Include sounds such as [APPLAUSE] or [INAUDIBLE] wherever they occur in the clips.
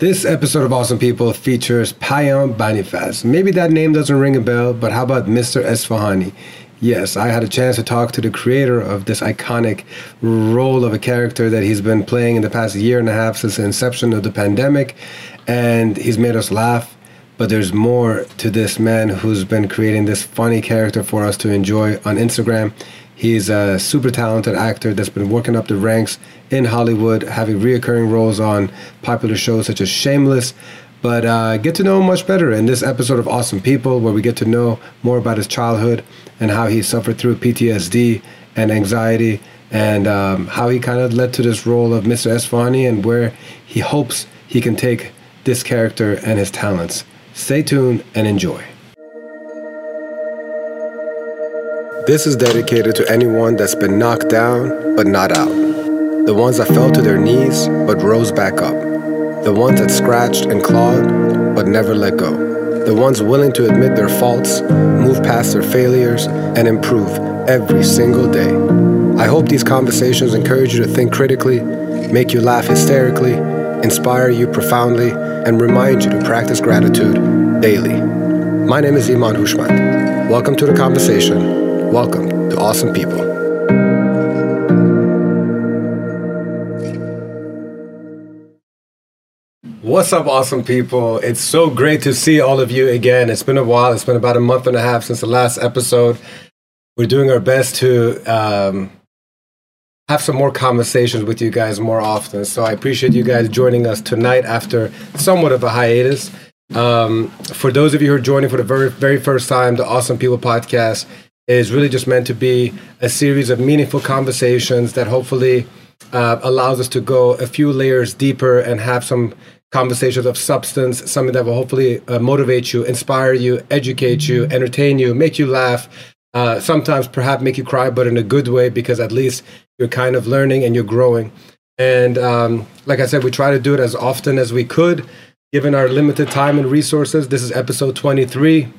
This episode of Awesome People features Payam Banifaz. Maybe that name doesn't ring a bell, but how about Mr. Esfahani? Yes, I had a chance to talk to the creator of this iconic role of a character that he's been playing in the past year and a half since the inception of the pandemic, and he's made us laugh. But there's more to this man who's been creating this funny character for us to enjoy on Instagram. He's a super talented actor that's been working up the ranks in Hollywood, having reoccurring roles on popular shows such as Shameless. But uh, get to know him much better in this episode of Awesome People, where we get to know more about his childhood and how he suffered through PTSD and anxiety, and um, how he kind of led to this role of Mr. Esfahani and where he hopes he can take this character and his talents. Stay tuned and enjoy. This is dedicated to anyone that's been knocked down but not out. The ones that fell to their knees but rose back up. The ones that scratched and clawed but never let go. The ones willing to admit their faults, move past their failures, and improve every single day. I hope these conversations encourage you to think critically, make you laugh hysterically, inspire you profoundly, and remind you to practice gratitude daily. My name is Iman Hushmat. Welcome to the conversation Welcome to Awesome People. What's up, awesome people? It's so great to see all of you again. It's been a while. It's been about a month and a half since the last episode. We're doing our best to um, have some more conversations with you guys more often. So I appreciate you guys joining us tonight after somewhat of a hiatus. Um, for those of you who are joining for the very, very first time, the Awesome People podcast is really just meant to be a series of meaningful conversations that hopefully uh, allows us to go a few layers deeper and have some conversations of substance, something that will hopefully uh, motivate you, inspire you, educate you, entertain you, make you laugh, uh, sometimes perhaps make you cry, but in a good way because at least you're kind of learning and you're growing. And um, like I said, we try to do it as often as we could, given our limited time and resources. This is episode 23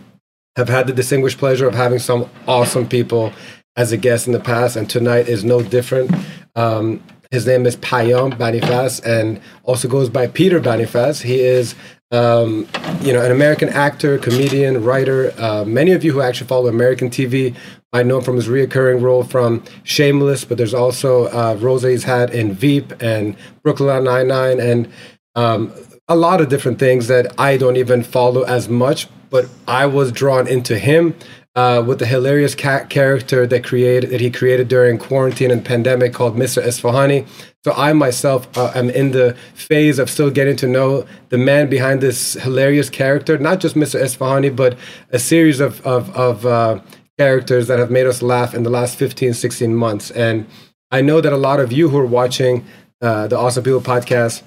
have had the distinguished pleasure of having some awesome people as a guest in the past, and tonight is no different. Um, his name is Payam Banifaz, and also goes by Peter Banifaz. He is, um, you know, an American actor, comedian, writer. Uh, many of you who actually follow American TV might know from his reoccurring role from Shameless, but there's also uh, roles that he's had in Veep and Brooklyn Nine Nine, and um, a lot of different things that I don't even follow as much but I was drawn into him uh, with the hilarious cat character that created that he created during quarantine and pandemic called Mr. Esfahani. So I myself uh, am in the phase of still getting to know the man behind this hilarious character, not just Mr. Esfahani, but a series of of, of uh, characters that have made us laugh in the last 15, 16 months. And I know that a lot of you who are watching uh, the Awesome People podcast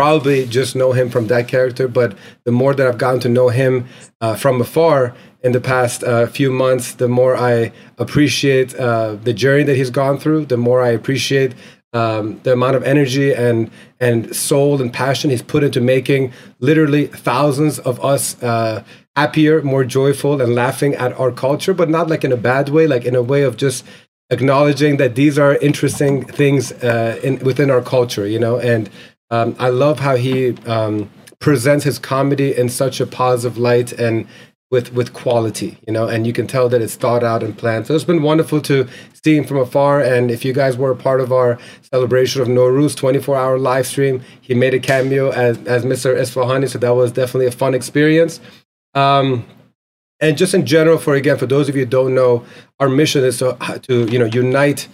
probably just know him from that character. But the more that I've gotten to know him uh, from afar in the past uh, few months, the more I appreciate uh, the journey that he's gone through. The more I appreciate um, the amount of energy and and soul and passion he's put into making literally thousands of us uh, happier, more joyful, and laughing at our culture, but not like in a bad way, like in a way of just acknowledging that these are interesting things uh, in within our culture, you know, and um, I love how he um, presents his comedy in such a positive light and with with quality, you know, and you can tell that it's thought out and planned. So it's been wonderful to see him from afar. And if you guys were a part of our celebration of Nowruz 24 hour live stream, he made a cameo as, as Mr. Esfahani. So that was definitely a fun experience. Um, and just in general, for again, for those of you who don't know, our mission is to, to you know, unite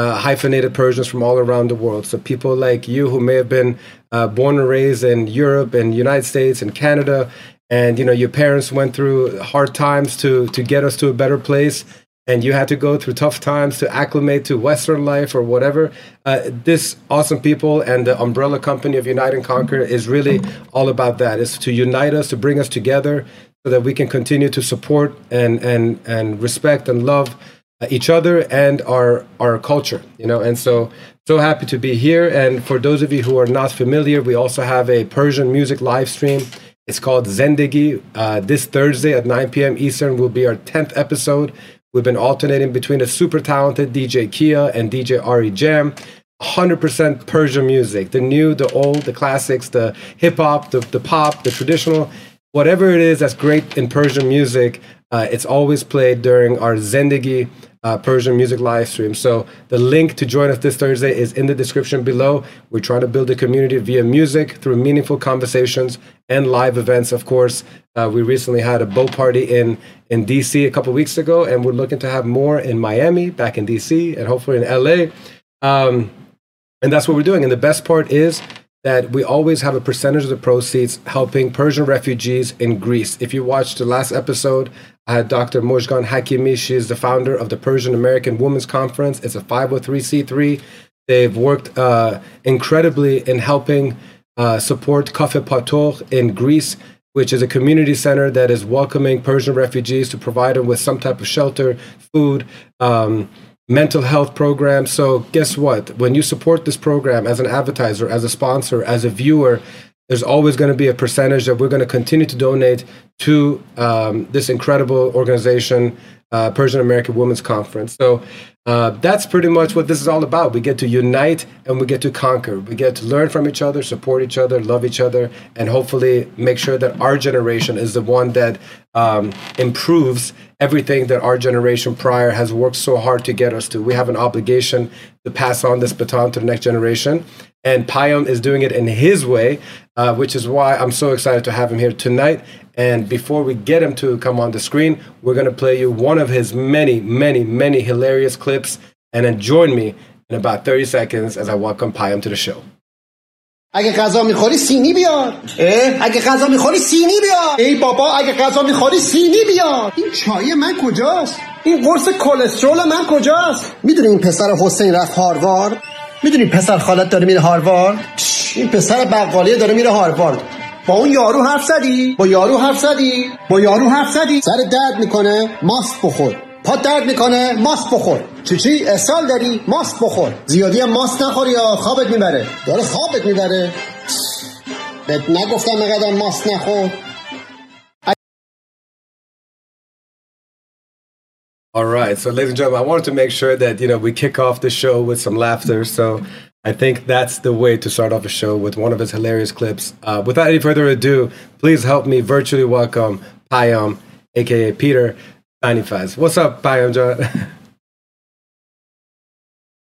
uh, hyphenated Persians from all around the world. So people like you who may have been uh, born and raised in Europe and United States and Canada, and you know your parents went through hard times to to get us to a better place, and you had to go through tough times to acclimate to Western life or whatever. Uh, this awesome people and the umbrella company of Unite and Conquer is really all about that. It's to unite us, to bring us together, so that we can continue to support and and and respect and love each other and our our culture you know? And so so happy to be here. And for those of you who are not familiar we also have a persian music live stream. It's called zendegi. Uh, this thursday at 9 p.m eastern will be our 10th episode. We've been alternating between a super talented dj kia and dj ari jam. 100% Persian music the new, the old, the classics, the hip hop, the, the pop, the traditional, whatever it is that's great in Persian music. Uh, it's always played during our Zendegi uh, Persian music live stream. So the link to join us this Thursday is in the description below. We're trying to build a community via music through meaningful conversations and live events. Of course, uh, we recently had a boat party in in DC a couple weeks ago, and we're looking to have more in Miami, back in DC, and hopefully in LA. Um, and that's what we're doing. And the best part is that we always have a percentage of the proceeds helping Persian refugees in Greece. If you watched the last episode, I had Dr. Mojgan Hakimi. She is the founder of the Persian American Women's Conference. It's a 503c3. They've worked uh, incredibly in helping uh, support Cafe Pator in Greece, which is a community center that is welcoming Persian refugees to provide them with some type of shelter, food, um, mental health program. So, guess what? When you support this program as an advertiser, as a sponsor, as a viewer, there's always going to be a percentage that we're going to continue to donate to um, this incredible organization, uh, Persian American Women's Conference. So uh, that's pretty much what this is all about. We get to unite and we get to conquer. We get to learn from each other, support each other, love each other, and hopefully make sure that our generation is the one that um, improves everything that our generation prior has worked so hard to get us to. We have an obligation to pass on this baton to the next generation. And Payam is doing it in his way, uh, which is why I'm so excited to have him here tonight. And before we get him to come on the screen, we're going to play you one of his many, many, many hilarious clips. And then join me in about 30 seconds as I welcome Payam to the show. اگه غذا می‌خوری سینی بیار. اگه غذا می‌خوری سینی بیار. ای بابا اگه غذا می‌خوری سینی بیار. این چای من کجاست؟ این قرص کلسترول من کجاست؟ می‌دونی این پسر حسین رفت هاروارد؟ می‌دونی پسر خالت داره میره هاروارد؟ این پسر بقالیه داره میره هاروارد. با اون یارو حرف زدی؟ با یارو حرف زدی؟ با یارو حرف زدی؟ سر درد می‌کنه ماست بخور. پا درد می‌کنه ماست بخور. چی چی؟ اسال داری ماست بخور. زیادی ماست نخوری یا خوابت می‌بره؟ داره خوابت می‌بره. بهت نگفتم مقدر ماست نخور. All right. So, ladies and gentlemen, I wanted to make sure that, you know, we kick off the show with some laughter. So, I think that's the way to start off a show with one of his hilarious clips. Uh, without any further ado, please help me virtually welcome Payam, aka Peter Banifaz. What's up, Payam John? [LAUGHS]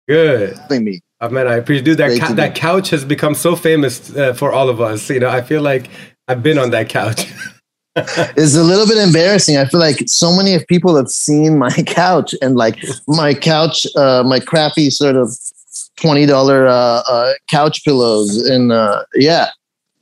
Good. me. Oh, man, I appreciate dude, that. Ca- that couch has become so famous uh, for all of us. You know, I feel like I've been on that couch. [LAUGHS] it's a little bit embarrassing. I feel like so many of people have seen my [LAUGHS] couch and like my couch, uh, my crappy sort of twenty dollar uh, uh, couch pillows, and uh, yeah,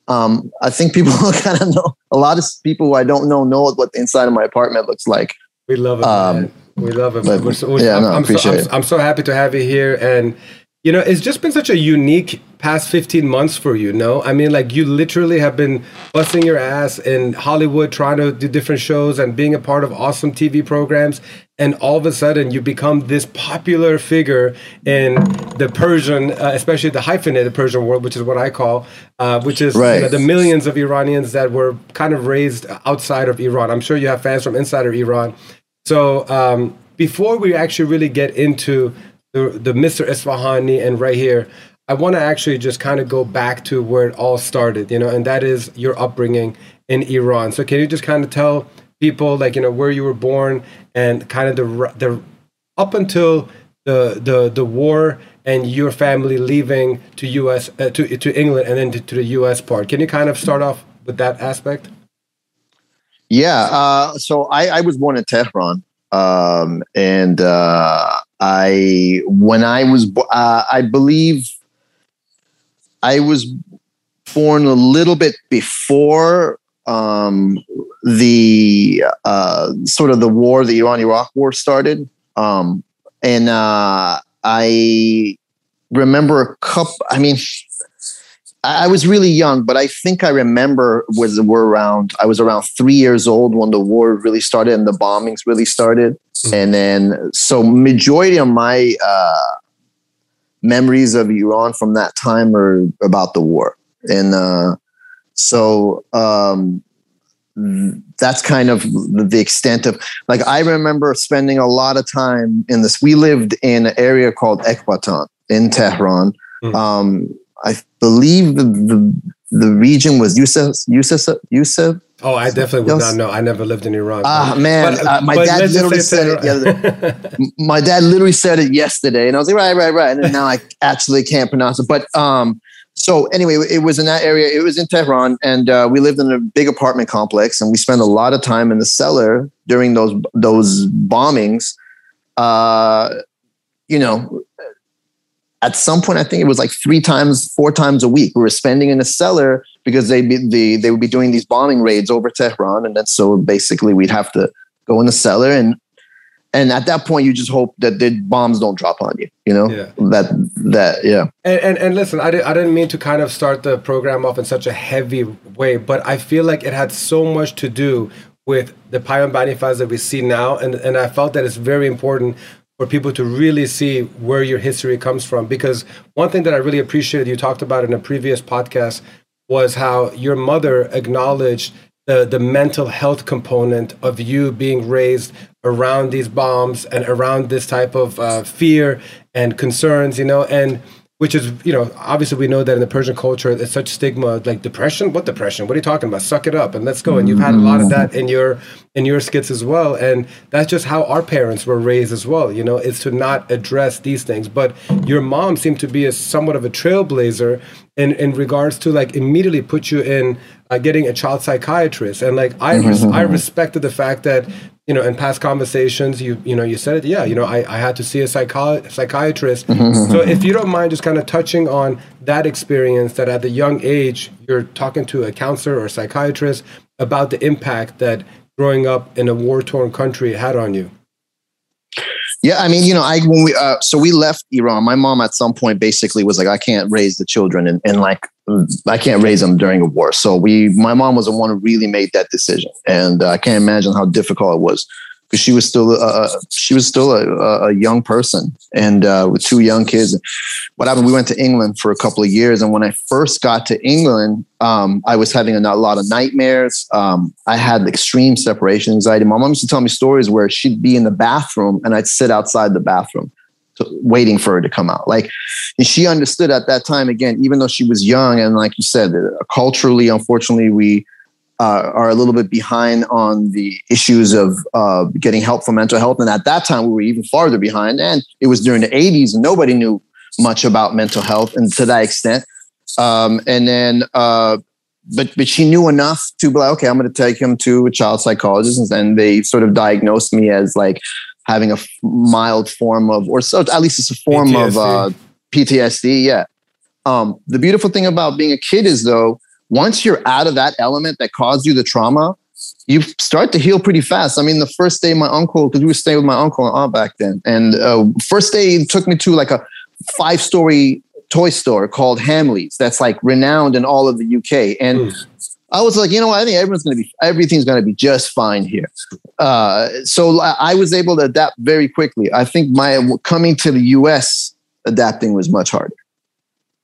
um, I think people [LAUGHS] kind of know. A lot of people who I don't know know what the inside of my apartment looks like. We love it. Um, we love it. But, so, yeah, I'm, no, I'm, appreciate so, I'm. I'm so happy to have you here, and you know, it's just been such a unique past 15 months for you, no? I mean, like, you literally have been busting your ass in Hollywood trying to do different shows and being a part of awesome TV programs. And all of a sudden, you become this popular figure in the Persian, uh, especially the hyphenated Persian world, which is what I call, uh, which is right. you know, the millions of Iranians that were kind of raised outside of Iran. I'm sure you have fans from inside of Iran. So, um, before we actually really get into the, the Mr. Esfahani and right here, I want to actually just kind of go back to where it all started, you know, and that is your upbringing in Iran. So can you just kind of tell people like, you know, where you were born and kind of the the up until the the the war and your family leaving to US uh, to to England and then to, to, the US part. Can you kind of start off with that aspect? Yeah, uh, so I, I was born in Tehran, um, and uh, I when I was uh, I believe I was born a little bit before um, the uh, sort of the war, the Iran Iraq war started, um, and uh, I remember a couple. I mean, I was really young, but I think I remember was were around. I was around three years old when the war really started and the bombings really started, mm-hmm. and then so majority of my uh, memories of Iran from that time are about the war, and uh, so um, that's kind of the extent of like I remember spending a lot of time in this. We lived in an area called Ekbatan in Tehran. Mm. Um, I believe the, the, the region was Yusuf Yusuf Yusuf. Oh, I definitely would not know. I never lived in Iran. Ah, man, but, uh, my but dad literally said it. Yesterday. [LAUGHS] my dad literally said it yesterday, and I was like, right, right, right. And now I actually can't pronounce it. But um, so anyway, it was in that area. It was in Tehran, and uh, we lived in a big apartment complex, and we spent a lot of time in the cellar during those those bombings. Uh, you know, at some point, I think it was like three times, four times a week. We were spending in a cellar because they be the they would be doing these bombing raids over Tehran, and then so basically we'd have to go in the cellar and and at that point you just hope that the bombs don't drop on you you know yeah. that that yeah and, and and listen I, did, I didn't mean to kind of start the program off in such a heavy way but i feel like it had so much to do with the Payam Banifaz that we see now and and i felt that it's very important for people to really see where your history comes from. Because one thing that I really appreciated you talked about in a previous podcast was how your mother acknowledged the, the mental health component of you being raised around these bombs and around this type of uh, fear and concerns, you know, and which is you know obviously we know that in the persian culture it's such stigma like depression? What depression? What are you talking about? Suck it up and let's go. And you've had a lot of mm-hmm. that in your in your skits as well. And that's just how our parents were raised as well you know it's to not address these things. But your mom seemed to be a somewhat of a trailblazer in in regards to like immediately put you in uh, getting a child psychiatrist and like i res- i respected the fact that you know, in past conversations, you you know, you said it. Yeah, you know, I, I had to see a psycho- psychiatrist. Mm-hmm. so if you don't mind, just kind of touching on that experience, that at the young age you're talking to a counselor or a psychiatrist about the impact that growing up in a war torn country had on you. Yeah, I mean, you know, I when we uh, so we left Iran. My mom at some point basically was like, I can't raise the children, and, and like I can't raise them during a war. So we, my mom was the one who really made that decision, and uh, I can't imagine how difficult it was because she was still uh, she was still a, a young person and uh, with two young kids. What happened? We went to England for a couple of years, and when I first got to England, um, I was having a, lot of nightmares. Um, I had extreme separation anxiety. My mom used to tell me stories where she'd be in the bathroom, and I'd sit outside the bathroom waiting for her to come out. Like, and she understood at that time, again, even though she was young, and like you said, culturally, unfortunately, we uh, are a little bit behind on the issues of uh, getting help for mental health. And at that time, we were even farther behind. And it was during the 80s, and nobody knew much about mental health, and to that extent. Um, and then, uh, but but she knew enough to be like, okay, I'm going to take him to a child psychologist, and then they sort of diagnosed me as like having a mild form of, or so at least it's a form PTSD. of uh, PTSD. Yeah. Um, the beautiful thing about being a kid is though, once you're out of that element that caused you the trauma, you start to heal pretty fast. I mean, the first day my uncle, because we were staying with my uncle and aunt back then, and uh, first day took me to like a five story toy store called Hamleys that's like renowned in all of the UK. And mm. I was like, you know what? I think everyone's going to be, everything's going to be just fine here. Uh, so I was able to adapt very quickly. I think my coming to the US, adapting was much harder.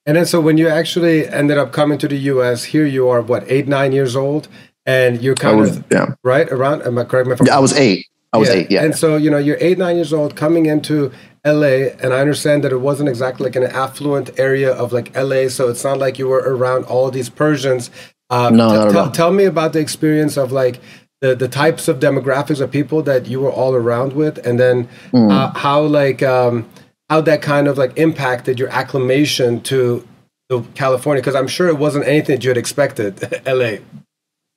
And then, so when you actually ended up coming to the US, here you are, what, eight, nine years old? And you're kind was, of, yeah. right? Around, am I correct? Me I'm I was eight. I was yeah. eight, yeah. And so, you know, you're eight, nine years old coming into LA, and I understand that it wasn't exactly like an affluent area of like LA, so it's not like you were around all these Persians um, no, t- t- tell me about the experience of like the, the types of demographics of people that you were all around with, and then mm. uh, how like um, how that kind of like impacted your acclimation to California. Because I'm sure it wasn't anything that you had expected, [LAUGHS] LA.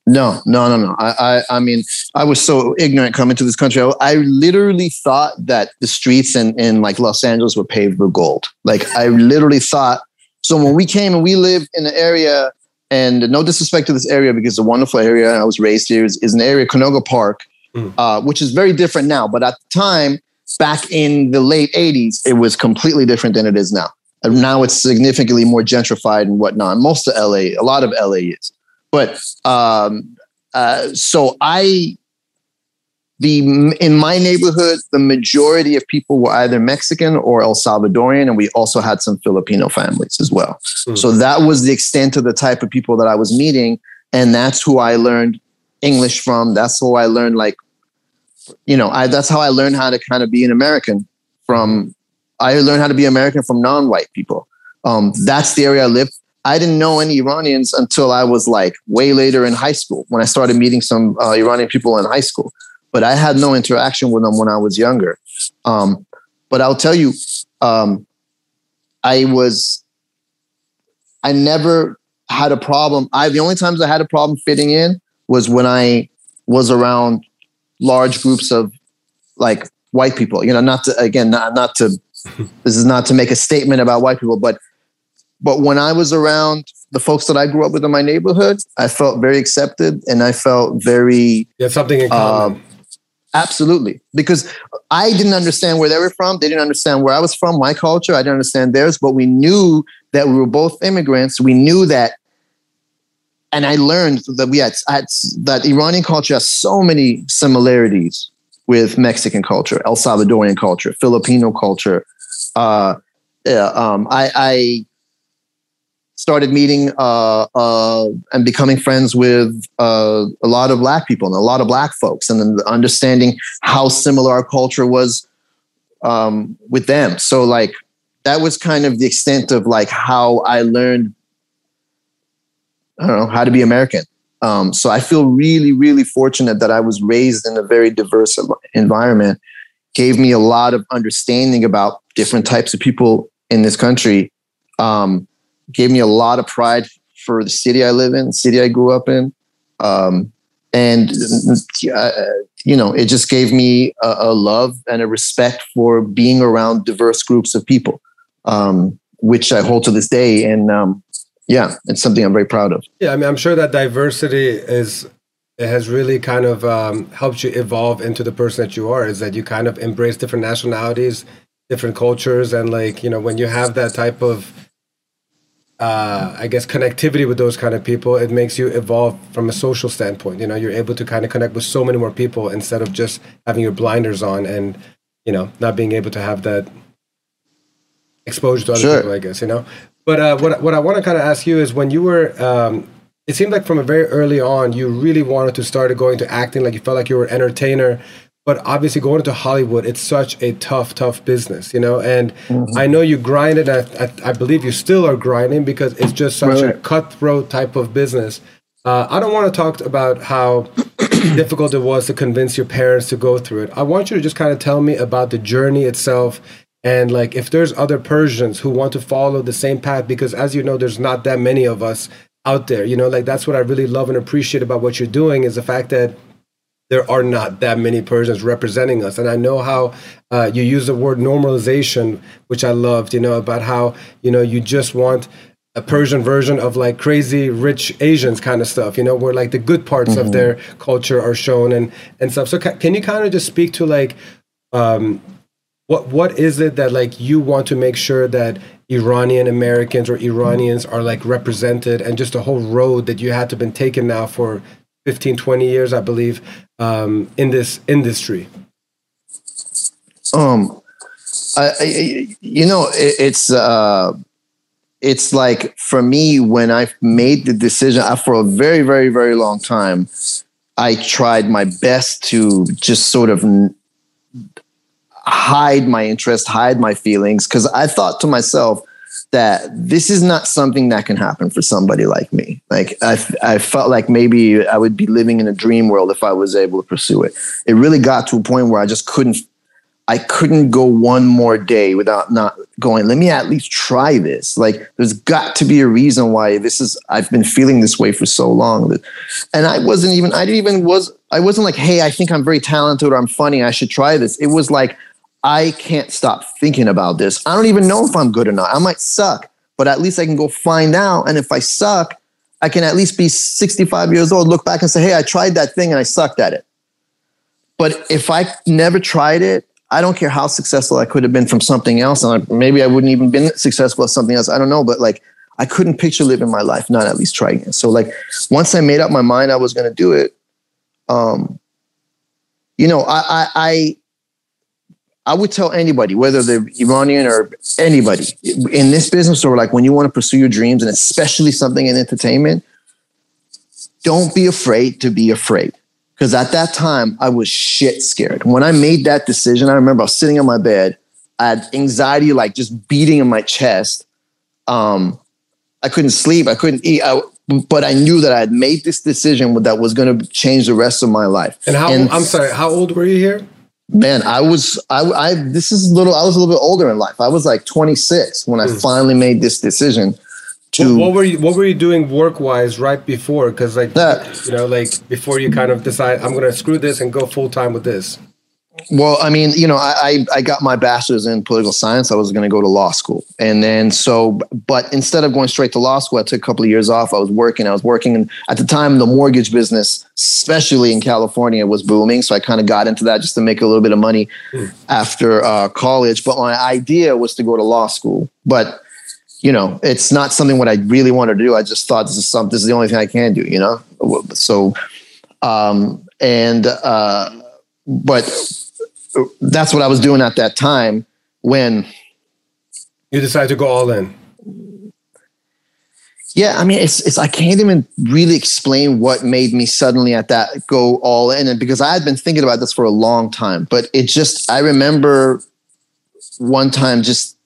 No, no, no, no. I, I, I mean, I was so ignorant coming to this country. I, I literally thought that the streets in, in like Los Angeles were paved with gold. Like I literally thought. So when we came and we lived in an area and no disrespect to this area because it's a wonderful area. I was raised here. Is, is an area, Canoga Park, mm. uh, which is very different now. But at the time, back in the late 80s, it was completely different than it is now. And now it's significantly more gentrified and whatnot. Most of LA, a lot of LA is. But um, uh, so I the in my neighborhood, the majority of people were either Mexican or El Salvadorian, and we also had some Filipino families as well. Mm-hmm. So that was the extent of the type of people that I was meeting, and that's who I learned English from. That's who I learned like, you know, I that's how I learned how to kind of be an American from I learned how to be American from non-white people. Um, that's the area I lived. I didn't know any Iranians until I was like way later in high school when I started meeting some uh, Iranian people in high school. But I had no interaction with them when I was younger. Um, but I'll tell you, um, I was, I never had a problem. I the only times I had a problem fitting in was when I was around large groups of like white people. You know, not to again, not not to. [LAUGHS] this is not to make a statement about white people, but but when I was around the folks that I grew up with in my neighborhood, I felt very accepted and I felt very. You have something in common. Um, absolutely. Because I didn't understand where they were from. They didn't understand where I was from, my culture. I didn't understand theirs, but we knew that we were both immigrants. We knew that. And I learned that we had, had that Iranian culture has so many similarities with Mexican culture, El Salvadorian culture, Filipino culture. Uh, yeah, um, I, I started meeting uh, uh, and becoming friends with uh, a lot of black people and a lot of black folks, and then understanding how similar our culture was um, with them. So, like, that was kind of the extent of like how I learned. I don't know how to be American. Um, so I feel really, really fortunate that I was raised in a very diverse environment. Gave me a lot of understanding about different types of people in this country. Um, gave me a lot of pride for the city I live in, the city I grew up in. Um, and, uh, you know, it just gave me a, a, love and a respect for being around diverse groups of people, um, which I hold to this day. And um, yeah, it's something I'm very proud of. Yeah, I mean, I'm sure that diversity is it has really kind of um, helped you evolve into the person that you are. Is that you kind of embrace different nationalities, different cultures, and like you know, when you have that type of uh, I guess connectivity with those kind of people, it makes you evolve from a social standpoint. You know, you're able to kind of connect with so many more people instead of just having your blinders on and you know not being able to have that exposure to other sure. people. I guess you know. But uh, what what I want to kind of ask you is when you were. Um, it seemed like from a very early on, you really wanted to start going to acting. Like you felt like you were an entertainer but obviously going to hollywood it's such a tough tough business you know and mm-hmm. i know you grinded I, I, I, believe you still are grinding because it's just such right. a cutthroat type of business uh, i don't want to talk about how [COUGHS] difficult it was to convince your parents to go through it i want you to just kind of tell me about the journey itself and like if there's other persians who want to follow the same path because as you know there's not that many of us out there you know like that's what i really love and appreciate about what you're doing is the fact that there are not that many Persians representing us. And I know how uh, you use the word normalization, which I loved, you know, about how, you know, you just want a Persian version of like crazy rich Asians kind of stuff, you know, where like the good parts mm-hmm. of their culture are shown and, and stuff. So ca- can you kind of just speak to like, um, what what is it that like you want to make sure that Iranian Americans or Iranians are like represented and just a whole road that you had to been taken now for 15 20 years I believe um, in this industry? Um, I, I you know, it, it's uh, it's like for me when I made the decision for a very, very, very long time. I tried my best to just sort of hide my interest, hide my feelings, because I thought to myself, that this is not something that can happen for somebody like me. Like I, I felt like maybe I would be living in a dream world if I was able to pursue it. It really got to a point where I just couldn't, I couldn't go one more day without not going, let me at least try this. Like there's got to be a reason why this is, I've been feeling this way for so long. And I wasn't even, I didn't even was, I wasn't like, Hey, I think I'm very talented or I'm funny. I should try this. It was like, I can't stop thinking about this. I don't even know if I'm good or not. I might suck, but at least I can go find out. And if I suck, I can at least be 65 years old, look back and say, hey, I tried that thing and I sucked at it. But if I never tried it, I don't care how successful I could have been from something else. And maybe I wouldn't even been successful at something else. I don't know. But like, I couldn't picture living my life, not at least trying it. So like, once I made up my mind I was going to do it, um, you know, I, I, I I would tell anybody, whether they're Iranian or anybody in this business, or like when you want to pursue your dreams, and especially something in entertainment, don't be afraid to be afraid. Because at that time, I was shit scared. When I made that decision, I remember I was sitting on my bed I had anxiety like just beating in my chest. Um, I couldn't sleep. I couldn't eat. I, but I knew that I had made this decision that was going to change the rest of my life. And how? And, I'm sorry. How old were you here? Man, I was. I. I this is a little. I was a little bit older in life. I was like 26 when I mm. finally made this decision. To what, what were you? What were you doing work wise right before? Because like that, you know, like before you kind of decide I'm going to screw this and go full time with this. Well, I mean, you know, I, I got my bachelor's in political science. I was going to go to law school. And then so, but instead of going straight to law school, I took a couple of years off. I was working. I was working and at the time, the mortgage business, especially in California, was booming. So I kind of got into that just to make a little bit of money mm. after uh, college. But my idea was to go to law school. But, you know, it's not something what I really wanted to do. I just thought this is something, this is the only thing I can do, you know? So, um, and, uh, but that's what I was doing at that time when you decided to go all in. Yeah, I mean, it's it's I can't even really explain what made me suddenly at that go all in, and because I had been thinking about this for a long time, but it just I remember one time just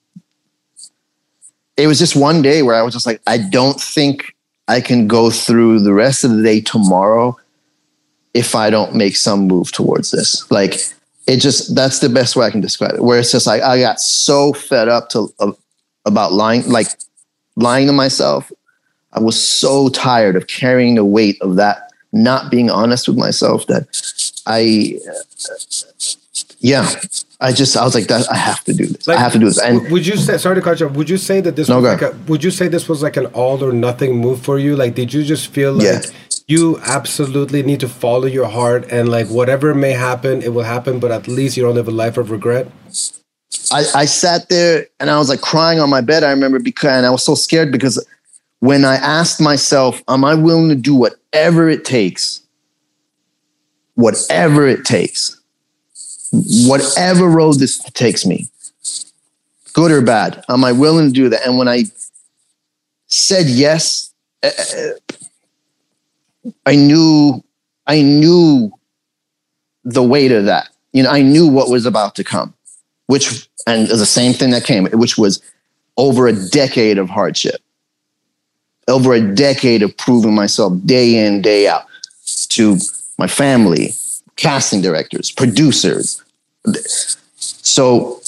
it was just one day where I was just like, I don't think I can go through the rest of the day tomorrow if I don't make some move towards this. Like it just that's the best way I can describe it. Where it's just like I got so fed up to uh, about lying, like lying to myself. I was so tired of carrying the weight of that, not being honest with myself. That I, uh, yeah, I just I was like that. I have to do this. Like, I have to do this. And would you say? Sorry to cut you off. Would you say that this no, was like a, Would you say this was like an all or nothing move for you? Like, did you just feel like? Yeah you absolutely need to follow your heart and like whatever may happen, it will happen, but at least you don't live a life of regret? I, I sat there and I was like crying on my bed. I remember because and I was so scared because when I asked myself, Am I willing to do whatever it takes? Whatever it takes, whatever road this takes me, good or bad, am I willing to do that? And when I said yes, eh, eh, I knew I knew the weight of that. You know, I knew what was about to come, which and the same thing that came, which was over a decade of hardship, over a decade of proving myself day in, day out to my family, casting directors, producers. So,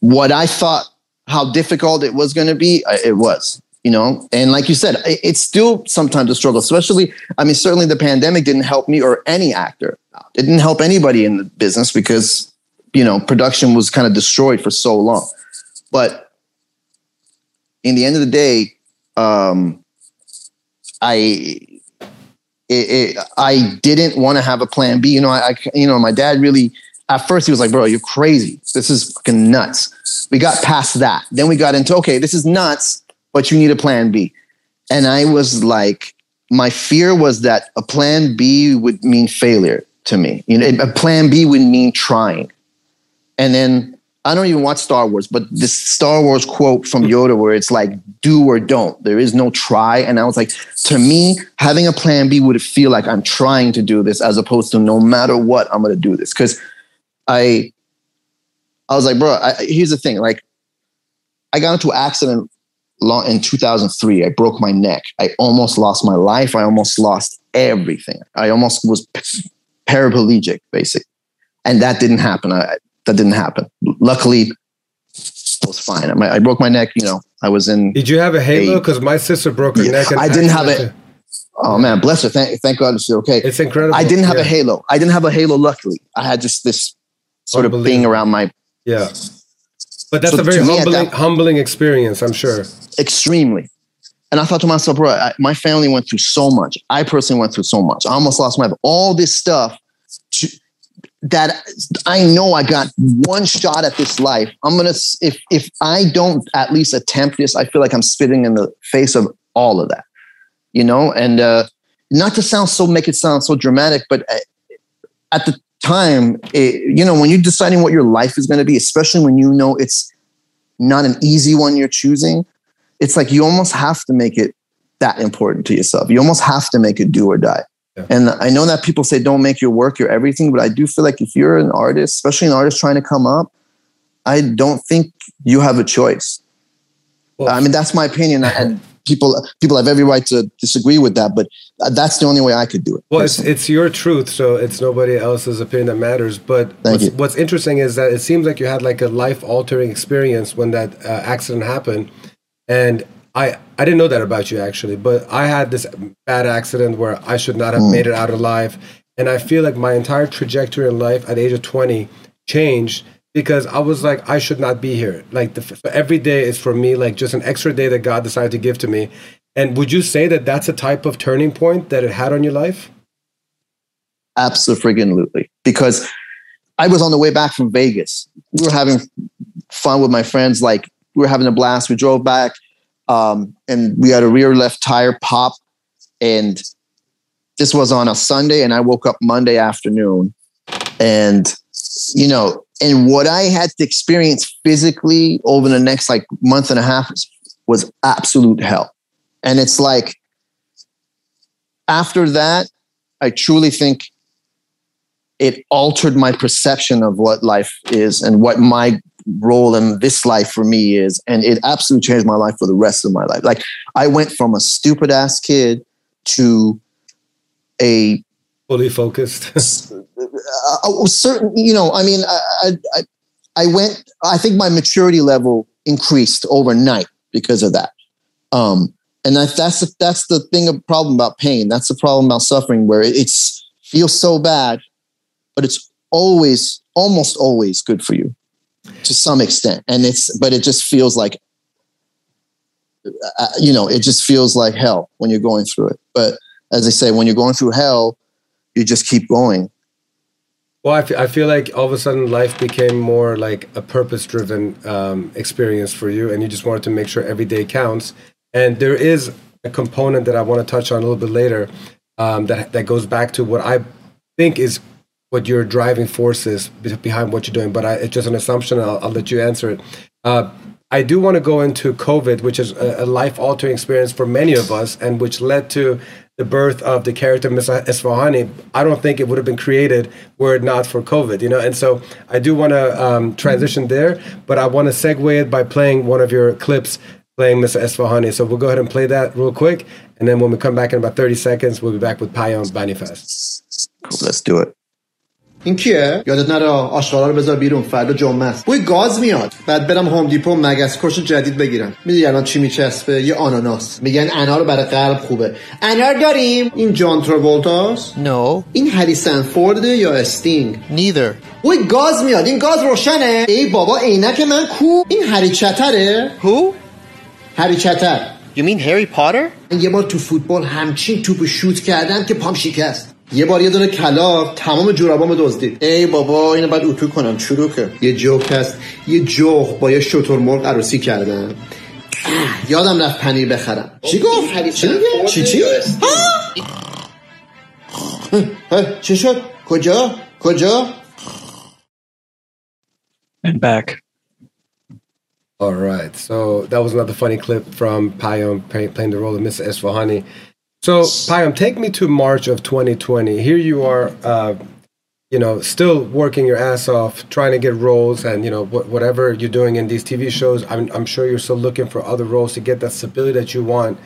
what I thought how difficult it was going to be, it was you know and like you said it's still sometimes a struggle especially i mean certainly the pandemic didn't help me or any actor it didn't help anybody in the business because you know production was kind of destroyed for so long but in the end of the day um i it, it, I didn't want to have a plan B. You know, I, I, you know, my dad really, at first he was like, bro, you're crazy. This is fucking nuts. We got past that. Then we got into, okay, this is nuts but you need a plan B. And I was like, my fear was that a plan B would mean failure to me. You know, a plan B would mean trying. And then I don't even watch Star Wars, but this Star Wars quote from Yoda where it's like, do or don't. There is no try. And I was like, to me, having a plan B would feel like I'm trying to do this as opposed to no matter what, I'm going to do this. Cause I, I was like, bro, I, here's the thing. Like, I got into an accident in 2003 i broke my neck. I almost lost my life. I almost lost everything. I almost was paraplegic basically and that didn't happen. I, that didn't happen. Luckily it was fine. I, I, broke my neck you know. I was in did you have a halo? because my sister broke her yeah, neck i didn't have it oh man bless her. Thank, thank god she's okay. It's incredible. I didn't have yeah. a halo. I didn't have a halo luckily. I had just this sort of thing around my yeah but that's so a very humbling, that, humbling experience, I'm sure. Extremely. And I thought to myself, bro, I, my family went through so much. I personally went through so much. I almost lost my all this stuff to, that I know I got one shot at this life. I'm gonna if if I don't at least attempt this, I feel like I'm spitting in the face of all of that, you know. And uh, not to sound so make it sound so dramatic, but uh, at the time, it, you know, when you're deciding what your life is going to be, especially when you know it's not an easy one you're choosing, it's like you almost have to make it that important to yourself. You almost have to make it do or die. Yeah. And I know that people say don't make your work your everything, but I do feel like if you're an artist, especially an artist trying to come up, I don't think you have a choice. Well, I mean, that's my opinion, and people people have every right to disagree with that, but that's the only way I could do it. Well, it's, it's your truth, so it's nobody else's opinion that matters. But what's, what's, interesting is that it seems like you had like a life altering experience when that uh, accident happened, and I I didn't know that about you actually, but I had this bad accident where I should not have mm. made it out alive, and I feel like my entire trajectory in life at the age of twenty changed because I was like, I should not be here. Like the, so every day is for me like just an extra day that God decided to give to me. And would you say that that's a type of turning point that it had on your life? Absolutely, because I was on the way back from Vegas. We were having fun with my friends. Like we were having a blast. We drove back, um, and we had a rear left tire pop. And this was on a Sunday, and I woke up Monday afternoon, and you know, and what I had to experience physically over the next like month and a half was absolute hell. And it's like after that, I truly think it altered my perception of what life is and what my role in this life for me is. And it absolutely changed my life for the rest of my life. Like I went from a stupid ass kid to a fully focused. [LAUGHS] Uh, certain you know i mean I, I i went i think my maturity level increased overnight because of that. Um and that, that's the, that's the thing a problem about pain. That's the problem about suffering where it it's feels so bad but it's always almost always good for you to some extent. And it's but it just feels like uh, you know it just feels like hell when you're going through it. But as i say when you're going through hell you just keep going. Well, I, f- I feel like all of a sudden life became more like a purpose driven um, experience for you, and you just wanted to make sure every day counts. And there is a component that I want to touch on a little bit later um, that, that goes back to what I think is what your driving force is behind what you're doing. But I, it's just an assumption. I'll, I'll let you answer it. Uh, I do want to go into COVID, which is a, a life altering experience for many of us, and which led to the birth of the character Mr. Esfahani, I don't think it would have been created were it not for COVID, you know. And so I do want to um, transition there, but I want to segue it by playing one of your clips playing Mr. Esfahani. So we'll go ahead and play that real quick, and then when we come back in about 30 seconds, we'll be back with Payam Banifaz. Cool, let's do it. این کیه؟ یادت نره آشغالا رو بذار بیرون فردا جمعه است. بوی گاز میاد. بعد برم هوم دیپو مگس کش جدید بگیرم. می‌دونی الان چی میچسبه؟ یه آناناس. میگن انار برای قلب خوبه. انار داریم. این جان ترولتاس نو این هری سنفورد یا استینگ؟ نیدر بوی گاز میاد. این گاز روشنه. ای بابا عینک من کو؟ این هری چتره. هو هری چتر. You mean Harry Potter? یه بار تو فوتبال همچین توپ شوت کردن که پام شکست. یه بار یه دونه کلاق تمام جورابامو دزدید ای بابا اینو بعد اتو کنم چروکه یه جوک هست یه جوخ با یه شتر مرغ عروسی کردن [CLEARS THROAT] یادم رفت پنیر بخرم چی گفت؟ چی؟ چی چی؟ چی شد؟ کجا؟ کجا؟ And back. All right. So that was another funny clip from Payam playing the role of Mr. Esfahani. So, Payam, take me to March of 2020. Here you are, uh, you know, still working your ass off, trying to get roles, and you know, wh- whatever you're doing in these TV shows. I'm, I'm sure you're still looking for other roles to get that stability that you want.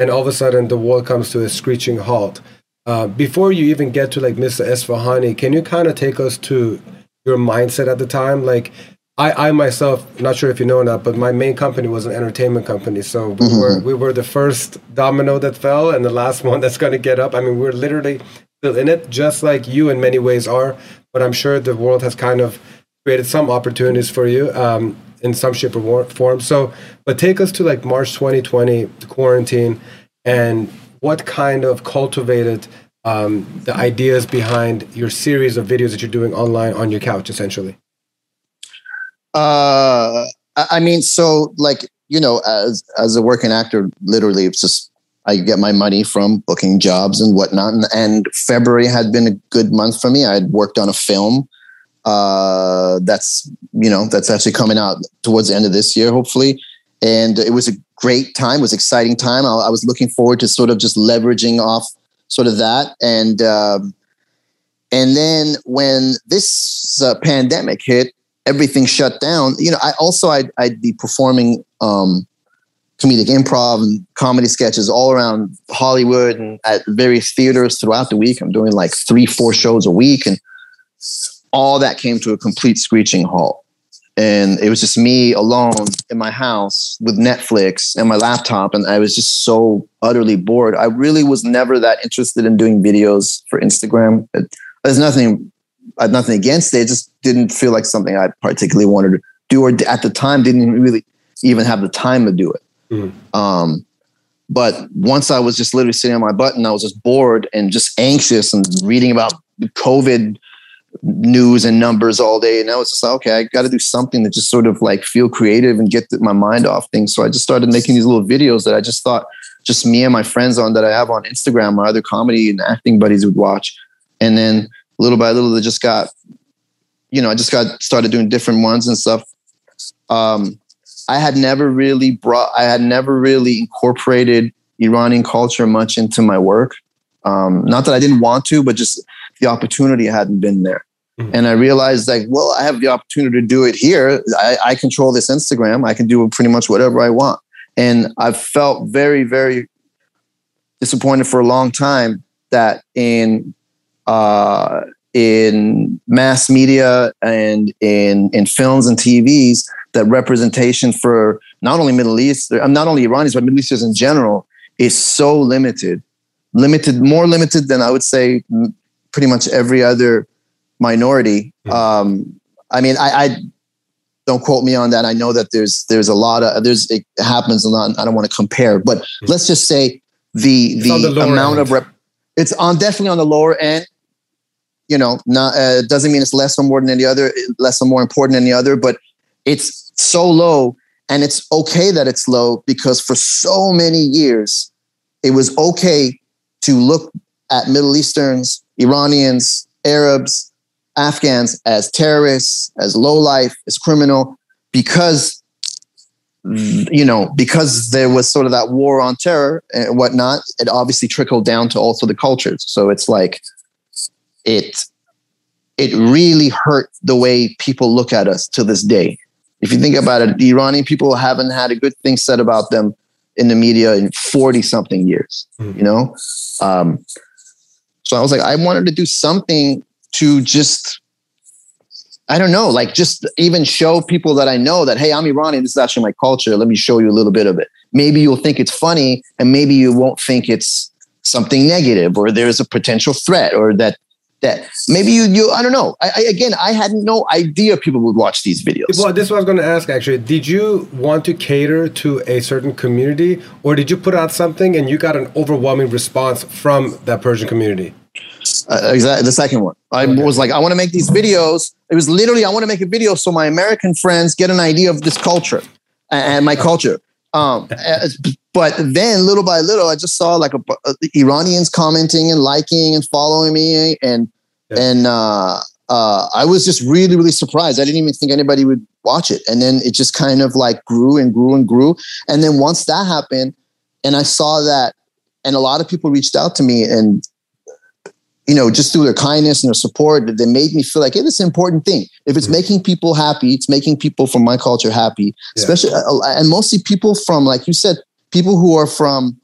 And all of a sudden, the world comes to a screeching halt. Uh, before you even get to like Mr. Esfahani, can you kind of take us to your mindset at the time? Like, I, I myself, not sure if you know or not, but my main company was an entertainment company. So we mm-hmm. were we were the first domino that fell and the last [LAUGHS] one that's going to get up. I mean, we're literally still in it, just like you in many ways are. But I'm sure the world has kind of created some opportunities for you um, in some shape or form. So, but take us to like March 2020, the quarantine, and what kind of cultivated um, the ideas behind your series of videos that you're doing online on your couch, essentially. Uh, I mean, so like you know, as as a working actor, literally, it's just I get my money from booking jobs and whatnot. And, and February had been a good month for me. I had worked on a film uh, that's you know that's actually coming out towards the end of this year, hopefully. And it was a great time. It was exciting time. I, I was looking forward to sort of just leveraging off sort of that. And um, and then when this uh, pandemic hit, everything shut down, you know, I also I'd, I'd be performing um, comedic improv and comedy sketches all around Hollywood and at various theaters throughout the week. I'm doing like three, four shows a week, and all that came to a complete screeching halt. And it was just me alone in my house with Netflix and my laptop, and I was just so utterly bored. I really was never that interested in doing videos for Instagram. It, there's nothing, I had nothing against it. It just didn't feel like something I particularly wanted to do, or at the time didn't really even have the time to do it. Mm-hmm. Um, but once I was just literally sitting on my butt and I was just bored and just anxious and reading about COVID news and numbers all day. And I was just like, okay, I got to do something to just sort of like feel creative and get my mind off things. So I just started making these little videos that I just thought just me and my friends on that I have on Instagram, my other comedy and acting buddies would watch. And then little by little, they just got, you know, I just got started doing different ones and stuff. Um, I had never really brought, I had never really incorporated Iranian culture much into my work. Um, not that I didn't want to, but just the opportunity hadn't been there. Mm-hmm. And I realized like, well, I have the opportunity to do it here. I, I control this Instagram. I can do pretty much whatever I want. And I've felt very, very disappointed for a long time that in uh, in mass media and in in films and TVs, that representation for not only Middle East, uh, not only Iranians, but Middle Easters in general is so limited, limited, more limited than I would say pretty much every other minority. Um, I mean, I, I, don't quote me on that. I know that there's there's a lot of there's it happens a lot. I don't want to compare, but mm-hmm. let's just say the the, the amount end. of rep, it's on definitely on the lower end. You know, not uh, doesn't mean it's less or more than any other, less or more important than the other, but it's so low and it's okay that it's low because for so many years it was okay to look at middle easterns iranians arabs afghans as terrorists as low life as criminal because you know because there was sort of that war on terror and whatnot it obviously trickled down to also the cultures so it's like it it really hurt the way people look at us to this day if you think about it, the Iranian people haven't had a good thing said about them in the media in 40 something years, mm. you know? Um, so I was like, I wanted to do something to just, I don't know, like just even show people that I know that, hey, I'm Iranian. This is actually my culture. Let me show you a little bit of it. Maybe you'll think it's funny and maybe you won't think it's something negative or there's a potential threat or that that maybe you you I don't know. I, I, again I had no idea people would watch these videos. Well, this is what I was going to ask actually. Did you want to cater to a certain community, or did you put out something and you got an overwhelming response from that Persian community? Uh, exactly the second one. I okay. was like, I want to make these videos. It was literally I want to make a video so my American friends get an idea of this culture and my culture. Um, but then little by little, I just saw like a, a, Iranians commenting and liking and following me, and yeah. and uh, uh, I was just really really surprised. I didn't even think anybody would watch it, and then it just kind of like grew and grew and grew. And then once that happened, and I saw that, and a lot of people reached out to me, and you know, just through their kindness and their support, they made me feel like, hey, is an important thing. If it's mm-hmm. making people happy, it's making people from my culture happy, yeah. especially, uh, and mostly people from, like you said, people who are from,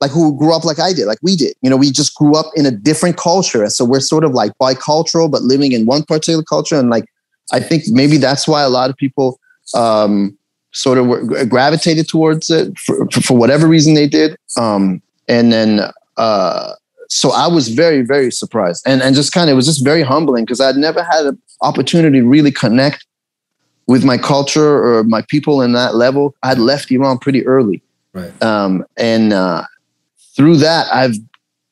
like who grew up like I did, like we did. You know, we just grew up in a different culture. So we're sort of like bicultural, but living in one particular culture. And like, I think maybe that's why a lot of people um, sort of gravitated towards it for, for, whatever reason they did. Um, and then, uh, so I was very, very surprised and, and just kind of, it was just very humbling because I'd never had an opportunity to really connect with my culture or my people in that level. I had left Iran pretty early. Right. Um, and uh, through that, I've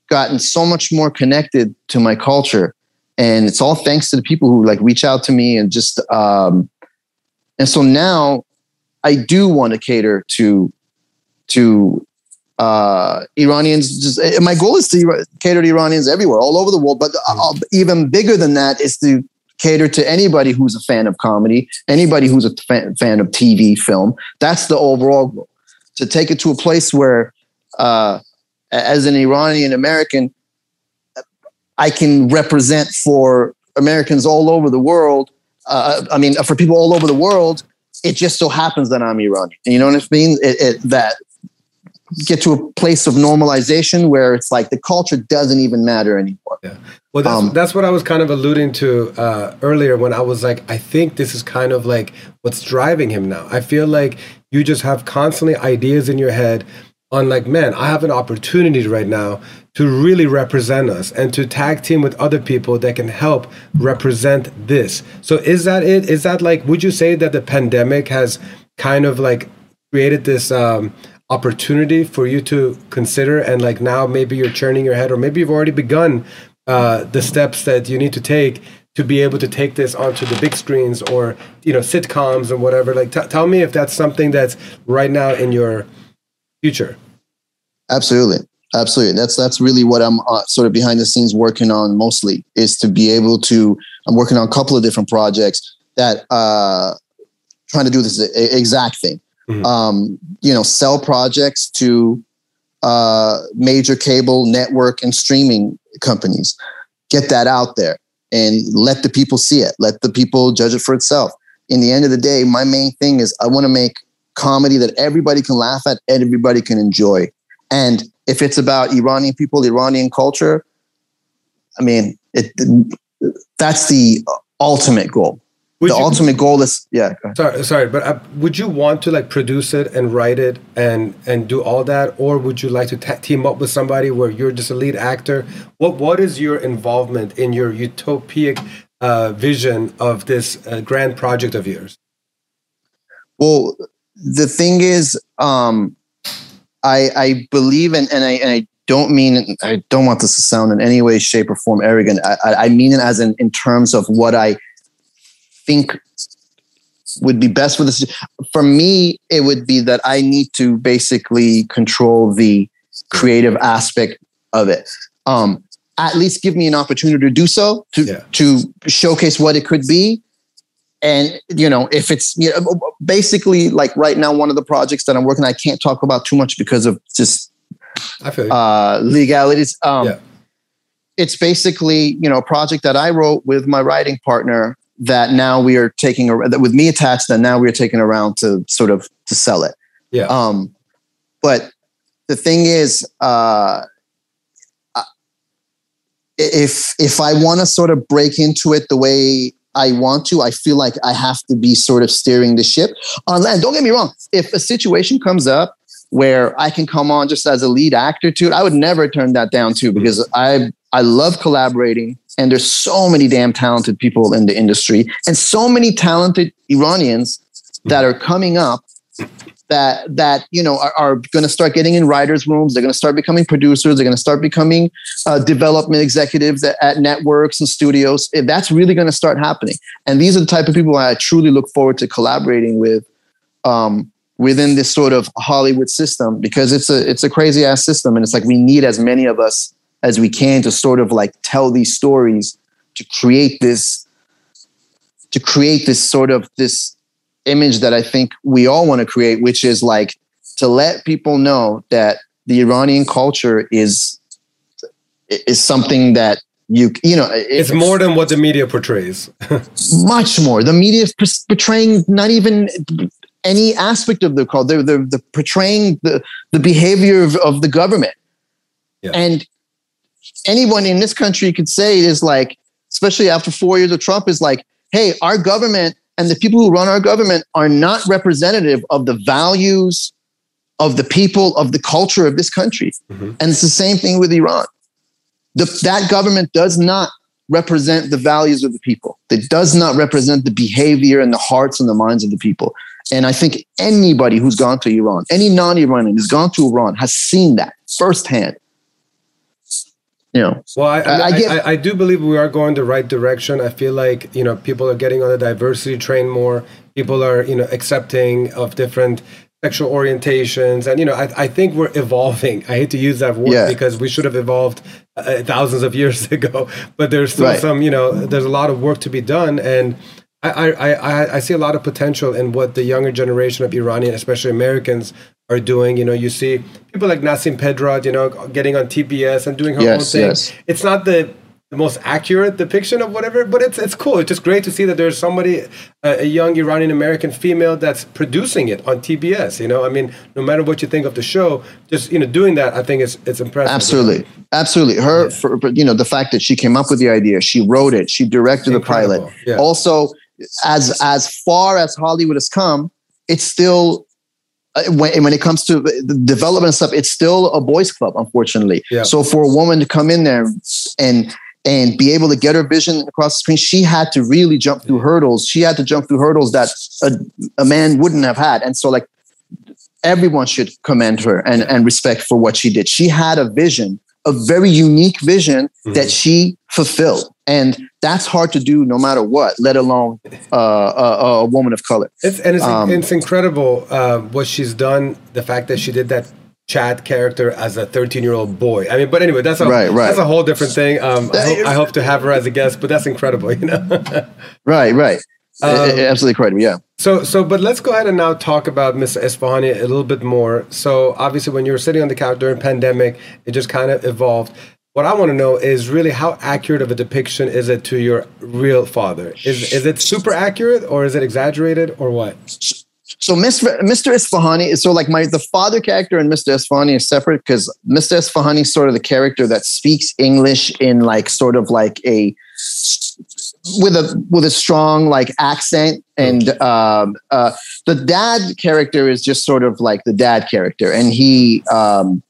gotten so much more connected to my culture. And it's all thanks to the people who like reach out to me and just, um, and so now I do want to cater to, to uh, Iranians. Just eh, my goal is to cater to Iranians everywhere, all over the world. But uh, even bigger than that is to cater to anybody who's a fan of comedy, anybody who's a fan, fan of TV, film. That's the overall goal. To take it to a place where, uh, as an Iranian American, I can represent for Americans all over the world uh, I mean, for people all over the world, it just so happens that I'm Iranian. You know what I mean? It, it, that get to a place of normalization where it's like the culture doesn't even matter anymore. Yeah. Well, that's, um, that's what I was kind of alluding to uh, earlier when I was like, I think this is kind of like what's driving him now. I feel like you just have constantly ideas in your head on like, man, I have an opportunity right now to really represent us and to tag team with other people that can help represent this. So is that it? Is that like, would you say that the pandemic has kind of like created this um, opportunity for you to consider and like now maybe you're churning your head or maybe you've already begun uh, the steps that you need to take to be able to take this onto the big screens or you know sitcoms and whatever. Like t- tell me if that's something that's right now in your future. Absolutely. Absolutely. That's that's really what i'm uh, sort of behind the scenes working on mostly is to be able to i'm working on a couple of different projects that uh trying to do this exact thing mm-hmm. um, you know, sell projects to uh, major cable network and streaming companies. Get that out there and let the people see it. Let the people judge it for itself. In the end of the day, my main thing is I want to make comedy that everybody can laugh at and everybody can enjoy. And if it's about Iranian people, Iranian culture, I mean, it, that's the ultimate goal. Would the you, ultimate goal is yeah. Sorry, sorry, but uh, would you want to like produce it and write it and and do all that, or would you like to t- team up with somebody where you're just a lead actor? What what is your involvement in your utopic uh, vision of this uh, grand project of yours? Well, the thing is, um, I I believe in, and I and I don't mean I don't want this to sound in any way, shape, or form arrogant. I, I mean it as in in terms of what I think would be best for this for me it would be that i need to basically control the creative aspect of it um at least give me an opportunity to do so to yeah. to showcase what it could be and you know if it's you know, basically like right now one of the projects that i'm working on, i can't talk about too much because of just uh legalities um yeah. it's basically you know a project that i wrote with my writing partner that now we are taking that with me attached that now we are taking around to sort of to sell it. Yeah. Um but the thing is uh if if i want to sort of break into it the way i want to i feel like i have to be sort of steering the ship. On land don't get me wrong if a situation comes up where i can come on just as a lead actor to it i would never turn that down too because i i love collaborating and there's so many damn talented people in the industry and so many talented Iranians that are coming up that that you know are, are going to start getting in writers rooms. They're going to start becoming producers. They're going to start becoming uh, development executives at, at, networks and studios. That's really going to start happening. And these are the type of people i truly look forward to collaborating with um, within this sort of hollywood system because it's a it's a crazy ass system. And it's like we need as many of us as we can to sort of like tell these stories to create this to create this sort of this image that I think we all want to create, which is like to let people know that the Iranian culture is is something that you you know it's, it's more than what the media portrays. [LAUGHS] much more. The media is portraying not even any aspect of the culture. They're, they're, they're portraying the the behavior of, of the government. Yeah. And anyone in this country could say is like, especially after four years of Trump, is like, hey, our government and the people who run our government are not representative of the values of the people of the culture of this country. Mm-hmm. And it's the same thing with Iran. The, that government does not represent the values of the people. It does not represent the behavior and the hearts and the minds of the people. And I think anybody who's gone to Iran, any non-Iranian who's gone to Iran, has seen that firsthand you know well I, I, I, get, I, I, do believe we are going the right direction. I feel like you know people are getting on the diversity train more. People are you know accepting of different sexual orientations. And you know i, I think we're evolving. I hate to use that word yeah. because we should have evolved uh, thousands of years [LAUGHS] ago. But there's still right. some you know there's a lot of work to be done. And I, I, I, I see a lot of potential in what the younger generation of Iranian, especially Americans, are doing. You know, you see people like Nasim Pedrad, you know, getting on TBS and doing her yes, own thing. Yes. It's not the the most accurate depiction of whatever, but it's it's cool. It's just great to see that there's somebody, a, a young Iranian American female that's producing it on TBS. You know, I mean, no matter what you think of the show, just you know, doing that, I think it's it's impressive. Absolutely, absolutely. Her, yeah. for, you know, the fact that she came up with the idea, she wrote it, she directed the pilot. Yeah. Also, as as far as Hollywood has come, it's still uh, when, when it comes to the development stuff, it's still a boys' club, unfortunately. Yeah. So for a woman to come in there and and be able to get her vision across the screen, she had to really jump through hurdles. She had to jump through hurdles that a, a man wouldn't have had. And so, like, everyone should commend her and, and respect for what she did. She had a vision, a very unique vision mm-hmm. that she fulfilled. And that's hard to do no matter what, let alone uh, a, a, woman of color. It's, and it's, um, it's incredible uh, what she's done. The fact that she did that Chad character as a 13 year old boy. I mean, but anyway, that's a right, right. that's a whole different thing. Um, I, hope, I, hope, to have her as a guest, but that's incredible, you know. [LAUGHS] right, right. Um, Absolutely incredible. Yeah. So, so, but let's go ahead and now talk about Mr. Esfahani a little bit more. So, obviously, when you were sitting on the couch during pandemic, it just kind of evolved. What I want to know is really how accurate of a depiction is it to your real father? Is is it super accurate, or is it exaggerated, or what? so Mr. Mr. Esfahani is so like my the father character and Mr. Esfahani is separate because Mr. Esfahani is sort of the character that speaks English in like sort of like a with a with a strong like accent and um, uh, the dad character is just sort of like the dad character. And he um,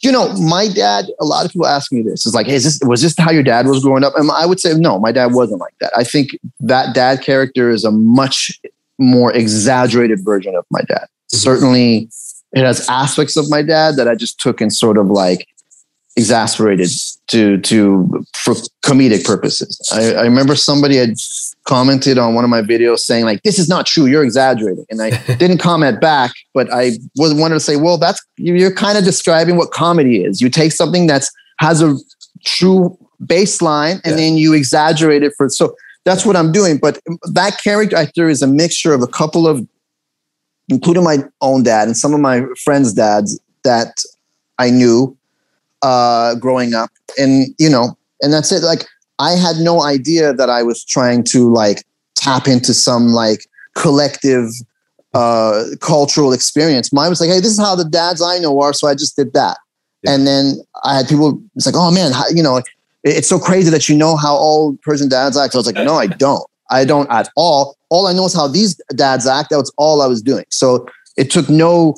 you know my dad a lot of people ask me this. Is like hey, is this was this how your dad was growing up? And i would say no my dad wasn't like that. I think that dad character is a much more exaggerated version of my dad. Mm-hmm. Certainly, it has aspects of my dad that I just took and sort of like exasperated to to for comedic purposes. I, I remember somebody had commented on one of my videos saying like this is not true you're exaggerating and i [LAUGHS] didn't comment back but i was wanted to say well that's you're kind of describing what comedy is you take something that's has a true baseline and yeah. then you exaggerate it for so that's what I'm doing. But that character actor is a mixture of a couple of, including my own dad and some of my friends' dads that I knew uh, growing up, and you know, and that's it. Like I had no idea that I was trying to like tap into some like collective uh, cultural experience. Mine was like, hey, this is how the dads I know are, so I just did that. Yeah. And then I had people. It's like, oh man, how, you know, it's so crazy that you know how all Persian dads act. I was like, no, I don't. I don't at all. All I know is how these dads act. That was all I was doing. So it took no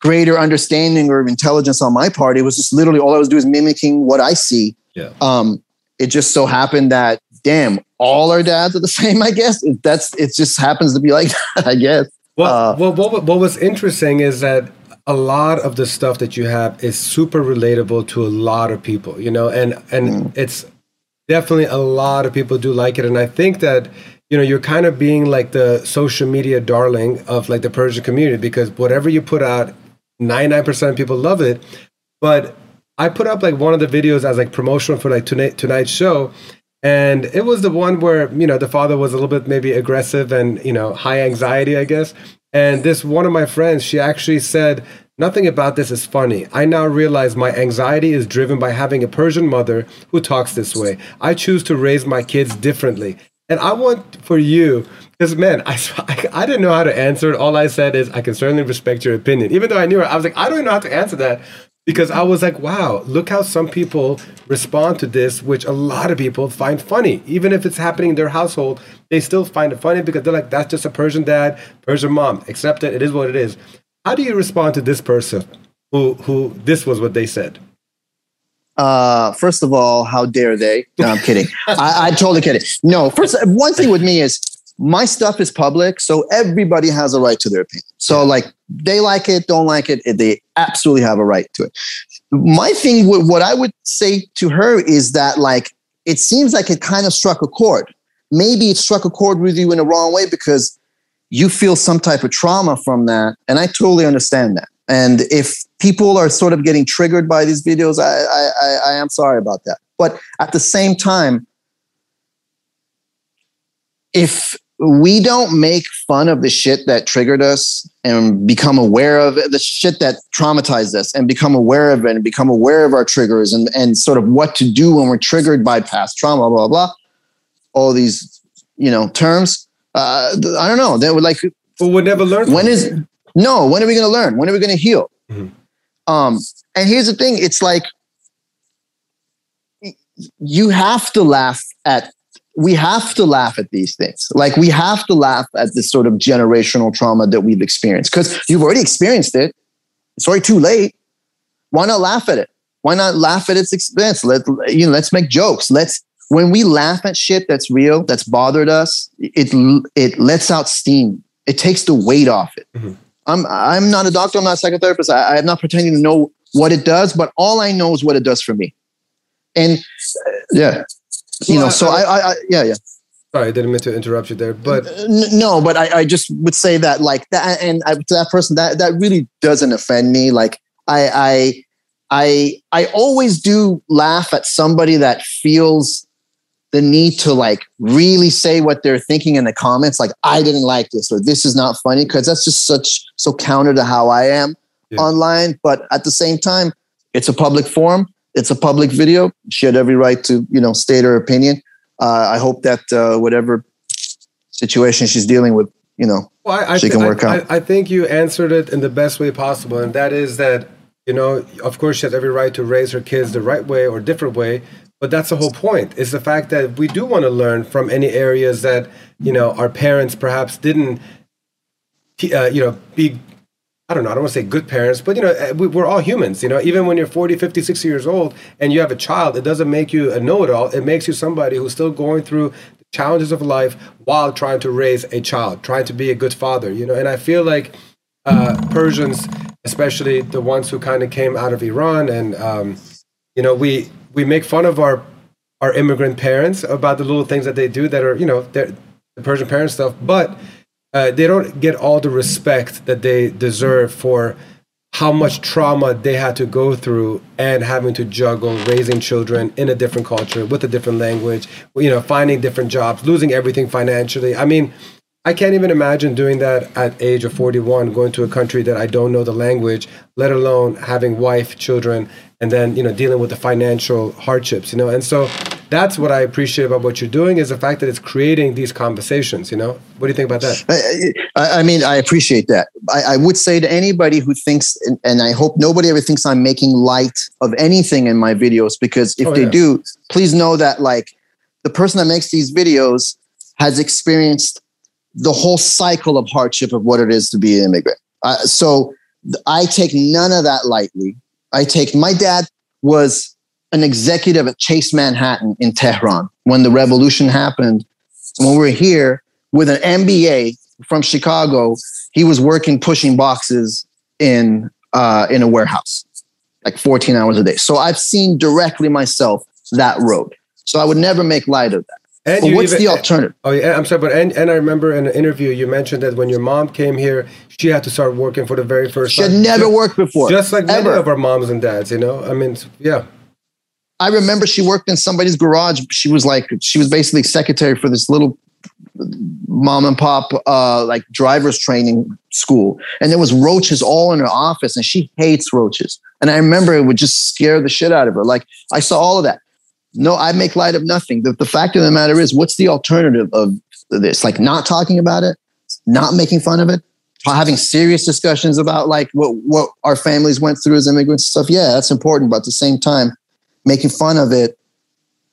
greater understanding or intelligence on my part. It was just literally all I was doing is mimicking what I see. Yeah. Um, it just so happened that damn, all our dads are the [LAUGHS] same. I guess that's it. Just happens to be like that. I guess. Well, uh, well, what, what was interesting is that a lot of the stuff that you have is super relatable to a lot of people, you know, and and mm. it's definitely a lot of people do like it, and I think that you know you're kind of being like the social media darling of like the Persian community because whatever you put out, 99% of people love it, but I put up like one of the videos as like promotional for like tonight tonight's show. And it was the one where, you know, the father was a little bit maybe aggressive and, you know, high anxiety, I guess. And this one of my friends, she actually said, Nothing about this is funny. I now realize my anxiety is driven by having a Persian mother who talks this way. I choose to raise my kids differently. And I want for you, because man, I, I, didn't know how to answer it. All I said is, I can certainly respect your opinion. Even though I knew her, I was like, I don't even know how to answer that because I was like, wow, look how some people respond to this, which a lot of people find funny. Even if it's happening in their household, they still find it funny because they're like, that's just a Persian dad, Persian mom. Accept it. It is what it is. How do you respond to this person who who this was what they said? Uh, first of all, how dare they? No, I'm kidding. [LAUGHS] I, I totally kidding. No, first one thing with me is my stuff is public, so everybody has a right to their opinion. So like they like it, don't like it, they absolutely have a right to it. My thing, what I would say to her is that like it seems like it kind of struck a chord. Maybe it struck a chord with you in the wrong way because you feel some type of trauma from that. And I totally understand that. And if people are sort of getting triggered by these videos, I, I, I am sorry about that. But at the same time, if we don't make fun of the shit that triggered us and become aware of it, the shit that traumatized us and become aware of it and become aware of our triggers and, and sort of what to do when we're triggered by past trauma, blah, blah, blah. All these, you know, terms. Uh, I don't know. They would like, Well, we'll never learn. when from no, when are we going to learn? When are we going to heal? Mhm. Um, and here's the thing it's like, you have to laugh at we have to laugh at these things. Like we have to laugh at this sort of generational trauma that we've experienced because you've already experienced it. It's already too late. Why not laugh at it? Why not laugh at its expense? Let you know let's make jokes. Let's when we laugh at shit that's real that's bothered us it it lets out steam. It takes the weight off it. Mhm. i'm i'm not a doctor. I'm not a psychotherapist. I, i'm not pretending to know what it does but all i know is what it does for me. And uh, yeah you Well, know I- so I, I, I yeah yeah Sorry, I didn't mean to interrupt you there, but uh, no but I, I just would say that like that and I, to that person that that really doesn't offend me like i i i i always do laugh at somebody that feels the need to like really say what they're thinking in the comments like i didn't like this or this is not funny because that's just such so counter to how i am Yeah. online but at the same time it's a public forum it's a public video she had every right to you know state her opinion uh, i hope that uh, whatever situation she's dealing with you know Well, I, I, She thi- can I- work out. I, I think you answered it in the best way possible, and that is that you know, of course, she has every right to raise her kids the right way or different way. But that's the whole point. Is the fact that we do want to learn from any areas that you know our parents perhaps didn't, uh, you know, be. I don't know. I don't want to say good parents, but you know, we, we're all humans. You know, even when you're 40, 50, 60 years old and you have a child, it doesn't make you a know-it-all. It makes you somebody who's still going through the challenges of life while trying to raise a child, trying to be a good father. You know, and I feel like uh, Persians, especially the ones who kind of came out of Iran, and um, you know, we we make fun of our our immigrant parents about the little things that they do that are you know the Persian parent stuff, but uh, they don't get all the respect that they deserve for how much trauma they had to go through and having to juggle raising children in a different culture with a different language, you know, finding different jobs, losing everything financially. I mean, I can't even imagine doing that at age of 41, going to a country that I don't know the language, let alone having wife, children, and then, you know, dealing with the financial hardships, you know. And so that's what I appreciate about what you're doing is the fact that it's creating these conversations, you know. What do you think about that? I, I mean, I appreciate that. I, I would say to anybody who thinks, and, and I hope nobody ever thinks I'm making light of anything in my videos, because if Oh, they yeah. do, please know that like the person that makes these videos has experienced the whole cycle of hardship of what it is to be an immigrant. Uh, so I take none of that lightly. I take my dad was an executive at Chase Manhattan in Tehran when the revolution happened. When we were here with an MBA from Chicago, he was working pushing boxes in uh, in a warehouse, like 14 hours a day. So I've seen directly myself that road. So I would never make light of that. And what's even- the alternative? Oh yeah, I'm sorry, but and, and I remember in an interview you mentioned that when your mom came here, she had to start working for the very first She had never worked before. Just like many of our moms and dads, you know. I mean, yeah. I remember she worked in somebody's garage. She was like, she was basically secretary for this little mom and pop, uh, like driver's training school. And there was roaches all in her office and she hates roaches. And I remember it would just scare the shit out of her. Like I saw all of that. No, I make light of nothing. The, the fact of the matter is, what's the alternative of this? Like not talking about it, not making fun of it, having serious discussions about like what, what our families went through as immigrants and stuff. Yeah, that's important. But at the same time, making fun of it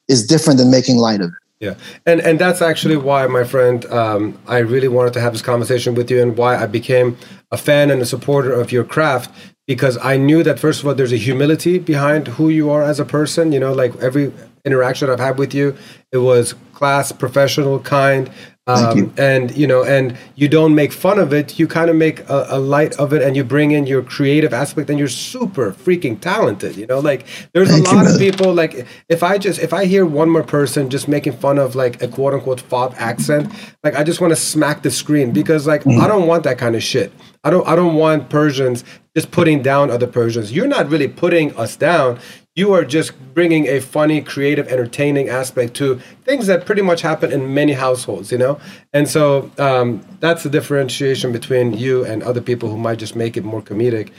is different than making light of it. Yeah, and and that's actually why, my friend, um, I really wanted to have this conversation with you, and why I became a fan and a supporter of your craft because I knew that first of all, there's a humility behind who you are as a person. You know, like every interaction I've had with you, it was class, professional, kind. Um, you. and you know, and you don't make fun of it. You kind of make a, a light of it, and you bring in your creative aspect, and you're super freaking talented. You know, like there's Thank a you, lot of people. Like if I just if I hear one more person just making fun of like a quote unquote fob accent, like I just want to smack the screen because like Mm. I don't want that kind of shit. I don't I don't want Persians just putting down other Persians. You're not really putting us down. You are just bringing a funny, creative, entertaining aspect to things that pretty much happen in many households, you know? And so um, that's the differentiation between you and other people who might just make it more comedic.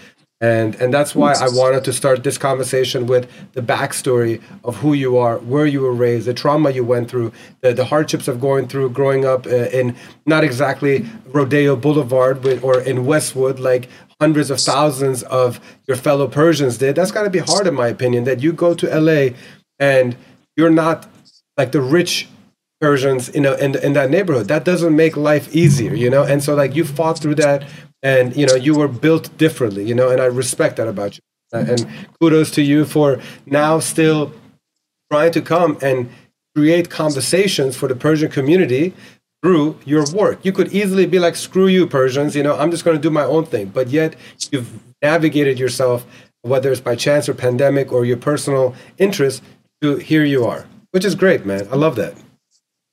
And, and that's why I wanted to start this conversation with the backstory of who you are, where you were raised, the trauma you went through, the, the hardships of going through growing up uh, in not exactly Rodeo Boulevard but, or in Westwood, like hundreds of thousands of your fellow Persians did. That's got to be hard, in my opinion, that you go to LA and you're not like the rich Persians, you know, in, in that neighborhood. That doesn't make life easier, you know? And so, like, you fought through that and, you know, you were built differently, you know, and I respect that about you. And kudos to you for now still trying to come and create conversations for the Persian community through your work. You could easily be like, screw you, Persians, you know, I'm just going to do my own thing. But yet you've navigated yourself, whether it's by chance or pandemic or your personal interest, to here you are, which is great, man. I love that.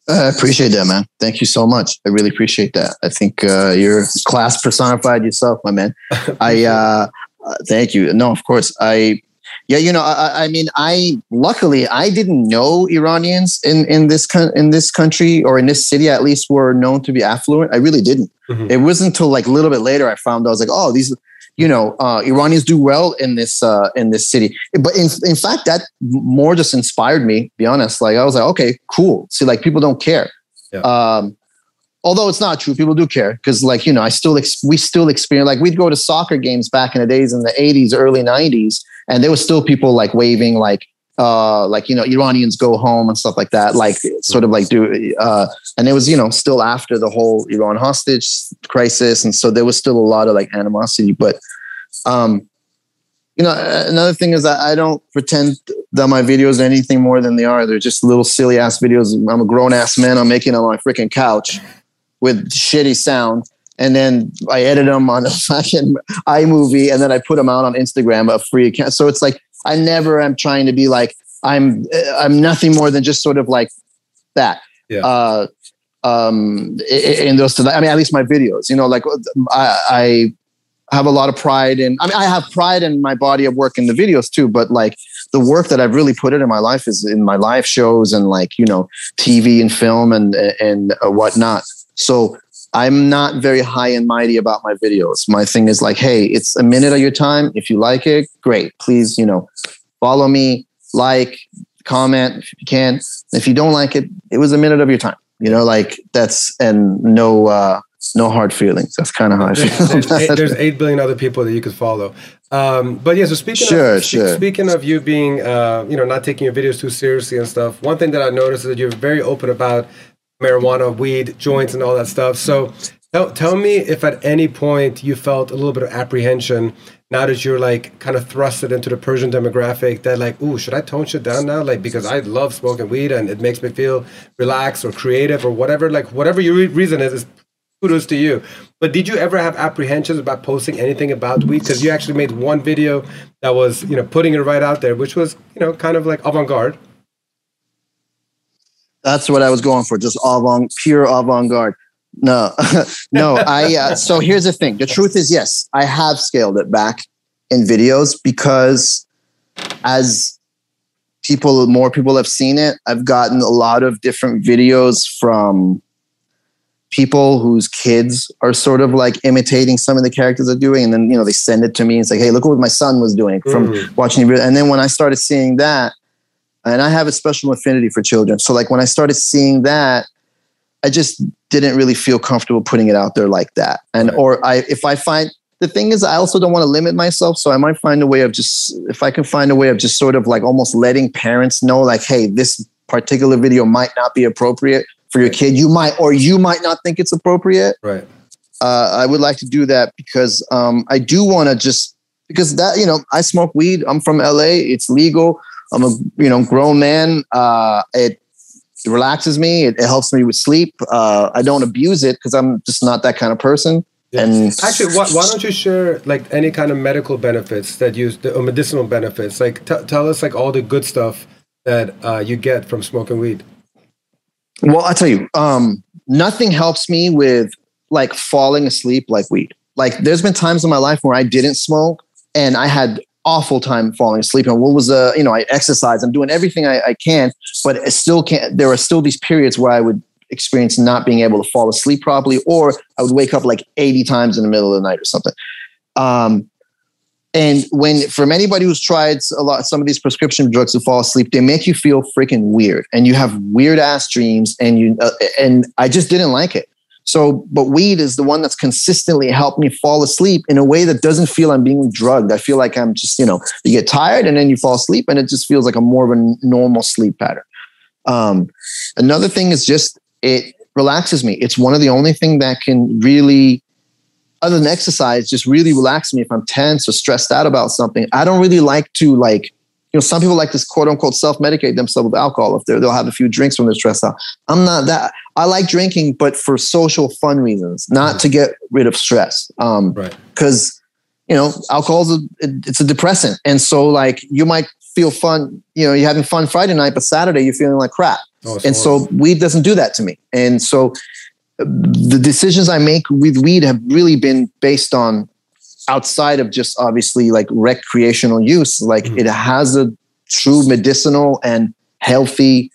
I appreciate that, man. Thank you so much. I really appreciate that. I think uh, you're class personified yourself, my man. [LAUGHS] I uh, uh, thank you. No, of course. I yeah, you know, I, I, mean, I luckily I didn't know Iranians in in this in this country or in this city at least were known to be affluent. I really didn't. Mm-hmm. It wasn't until like a little bit later I found I was like, oh, these, you know, uh, Iranians do well in this uh, in this city. But in in fact, that more just inspired me. To be honest, like I was like, okay, cool. See, like people don't care. Yeah. Um, although it's not true people do care because like you know i still ex- we still experience like we'd go to soccer games back in the days in the 80s early 90s and there was still people like waving like uh like you know iranians go home and stuff like that like sort of like do uh and it was you know still after the whole iran hostage crisis. And so there was still a lot of like animosity. But um you know another thing is that i don't pretend that my videos are anything more than they are. They're just little silly ass videos. I'm a grown ass man. I'm making on my freaking couch with shitty sound and then I edit them on a [LAUGHS] fucking iMovie, and then I put them out on Instagram, a free account. So it's like I never am trying to be like I'm. I'm nothing more than just sort of like that. Yeah. Uh, um, in those, I mean, at least my videos, you know, like I, I have a lot of pride in. I mean, I have pride in my body of work in the videos too, but like the work that I've really put in my life is in my live shows and like you know TV and film and and whatnot. So I'm not very high and mighty about my videos. My thing is like, hey, it's a minute of your time. If you like it, great. Please, you know, follow me, like, comment if you can. If you don't like it, it was a minute of your time. You know, like that's and no uh no hard feelings. That's kind of how I feel. There's, eight, there's eight billion other people that you could follow. Um, but yeah, so speaking sure, of sure. speaking of you being uh, you know not taking your videos too seriously and stuff, one thing that I noticed is that you're very open about marijuana, weed, joints, and all that stuff. So tell, tell me if at any point you felt a little bit of apprehension now that you're like kind of thrusted into the Persian demographic that like, ooh, should I tone shit down now? Like, because I love smoking weed and it makes me feel relaxed or creative or whatever, like whatever your reason is, is kudos to you. But did you ever have apprehensions about posting anything about weed? Because you actually made one video that was, you know, putting it right out there, which was, you know, kind of like avant-garde. That's what I was going for, just avant, pure avant-garde. No, [LAUGHS] no. I uh, so here's the thing. The truth is, yes, I have scaled it back in videos because as people, more people have seen it. I've gotten a lot of different videos from people whose kids are sort of like imitating some of the characters are doing, and then you know they send it to me. It's like, hey, look what my son was doing from mm. watching. And then when I started seeing that, and I have a special affinity for children. So like when I started seeing that, I just didn't really feel comfortable putting it out there like that. And right. or I if I find the thing is I also don't want to limit myself, so I might find a way of just if I can find a way of just sort of like almost letting parents know like hey, this particular video might not be appropriate for your kid. You might or you might not think it's appropriate. Right. Uh, I would like to do that because um, I do want to just because that you know I smoke weed. I'm from LA. It's legal. I'm a you know grown man. Uh, it, it relaxes me. It, it, helps me with sleep. Uh, I don't abuse it because I'm just not that kind of person. Yeah. And actually, why, why, don't you share like any kind of medical benefits that you or medicinal benefits? Like t- tell us like all the good stuff that uh, you get from smoking weed. Well, I tell you, um, nothing helps me with like falling asleep like weed. Like there's been times in my life where I didn't smoke and I had awful time falling asleep. And what was uh, you know, I exercise, I'm doing everything I, I can, but it still can't. There are still these periods where I would experience not being able to fall asleep properly, or I would wake up like 80 times in the middle of the night or something. Um, and when from anybody who's tried a lot some of these prescription drugs to fall asleep, they make you feel freaking weird, and you have weird ass dreams, and you uh, and I just didn't like it. So, but weed is the one that's consistently helped me fall asleep in a way that doesn't feel I'm being drugged. I feel like I'm just, you know, you get tired and then you fall asleep and it just feels like a more of a normal sleep pattern. Um, another thing is just it relaxes me. It's one of the only thing that can really, other than exercise, just really relax me if I'm tense or stressed out about something. I don't really like to like you know, some people like to quote unquote self medicate themselves with alcohol if they're, they'll have a few drinks when they're stressed out. I'm not that. I like drinking, but for social fun reasons, not to get rid of stress. Um, Right. Because you know, alcohol is a, it- it's a depressant, and so like you might feel fun. You know, you're having fun Friday night, but Saturday you're feeling like crap. Oh, and so weed doesn't do that to me. And so uh, the decisions I make with weed have really been based on outside of just obviously like recreational use. Like Mhm. it has a true medicinal and healthy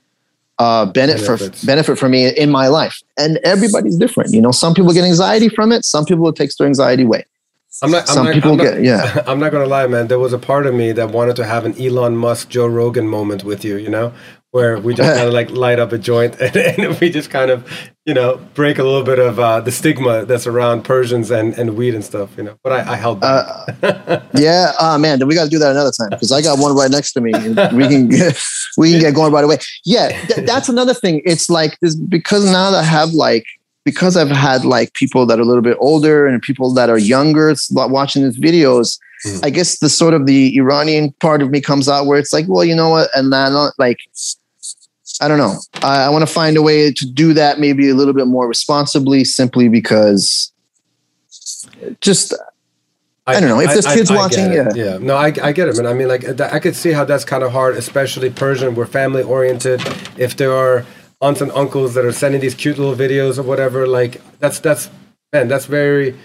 uh, benefit Benefits. benefit for me in my life. And everybody's different. You know, some people get anxiety from it. Some people it takes their anxiety away. I'm not. I'm Some not, people I'm not- get- yeah. [LAUGHS] I'm not gonna lie, man. There was a part of me that wanted to have an Elon Musk, Joe Rogan moment with you. You know, where we just kind of like light up a joint [LAUGHS] and, and we just kind of, you know, break a little bit of uh, the stigma that's around Persians and, and weed and stuff. You know, but I, I held back. Uh, yeah, uh, man. Then we got to do that another time because I got one right next to me. And we can get, [LAUGHS] we can get going right away. Yeah, th- that's another thing. It's like this because now that I have like because I've had like people that are a little bit older and people that are younger watching these videos. Mhm. I guess the sort of the Iranian part of me comes out where it's like, well, you know what, and then uh, like. I don't know. I, I want to find a way to do that maybe a little bit more responsibly, simply because just I don't know. If there's kids get watching, it. yeah. No, I, I get it, man. I mean, like, I could see how that's kind of hard, especially Persian. We're family oriented. If there are aunts and uncles that are sending these cute little videos or whatever, like, that's that's man, that's very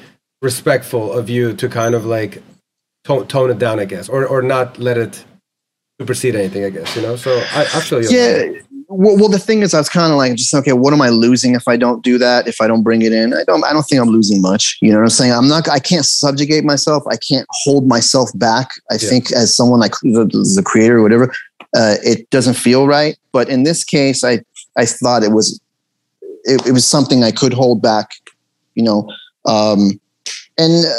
respectful of you to kind of like tone, tone it down, I guess, or or not let it supersede anything, I guess. You know. So I, I feel you. yeah. Well, well, the thing is, I was kind of like, just okay. What am I losing if I don't do that? If I don't bring it in, I don't. I don't think I'm losing much. You know what I'm saying? I'm not. I can't subjugate myself. I can't hold myself back. I Yeah. think as someone like the, the creator or whatever, uh, it doesn't feel right. But in this case, I I thought it was it, it was something I could hold back. You know, um, and uh,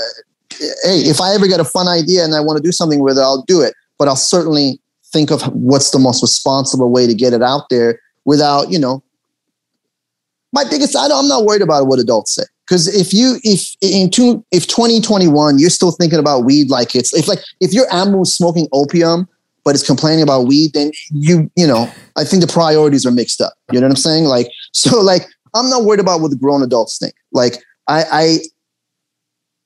hey, if I ever get a fun idea and I want to do something with it, I'll do it. But I'll certainly think of what's the most responsible way to get it out there without, you know. My biggest, I I'm not worried about what adults say because if you, if in two, if 2021 you're still thinking about weed like it's, if like if your animal smoking opium but is complaining about weed, then you, you know, I think the priorities are mixed up. You know what I'm saying? Like, [LAUGHS] so like I'm not worried about what the grown adults think. Like I, I,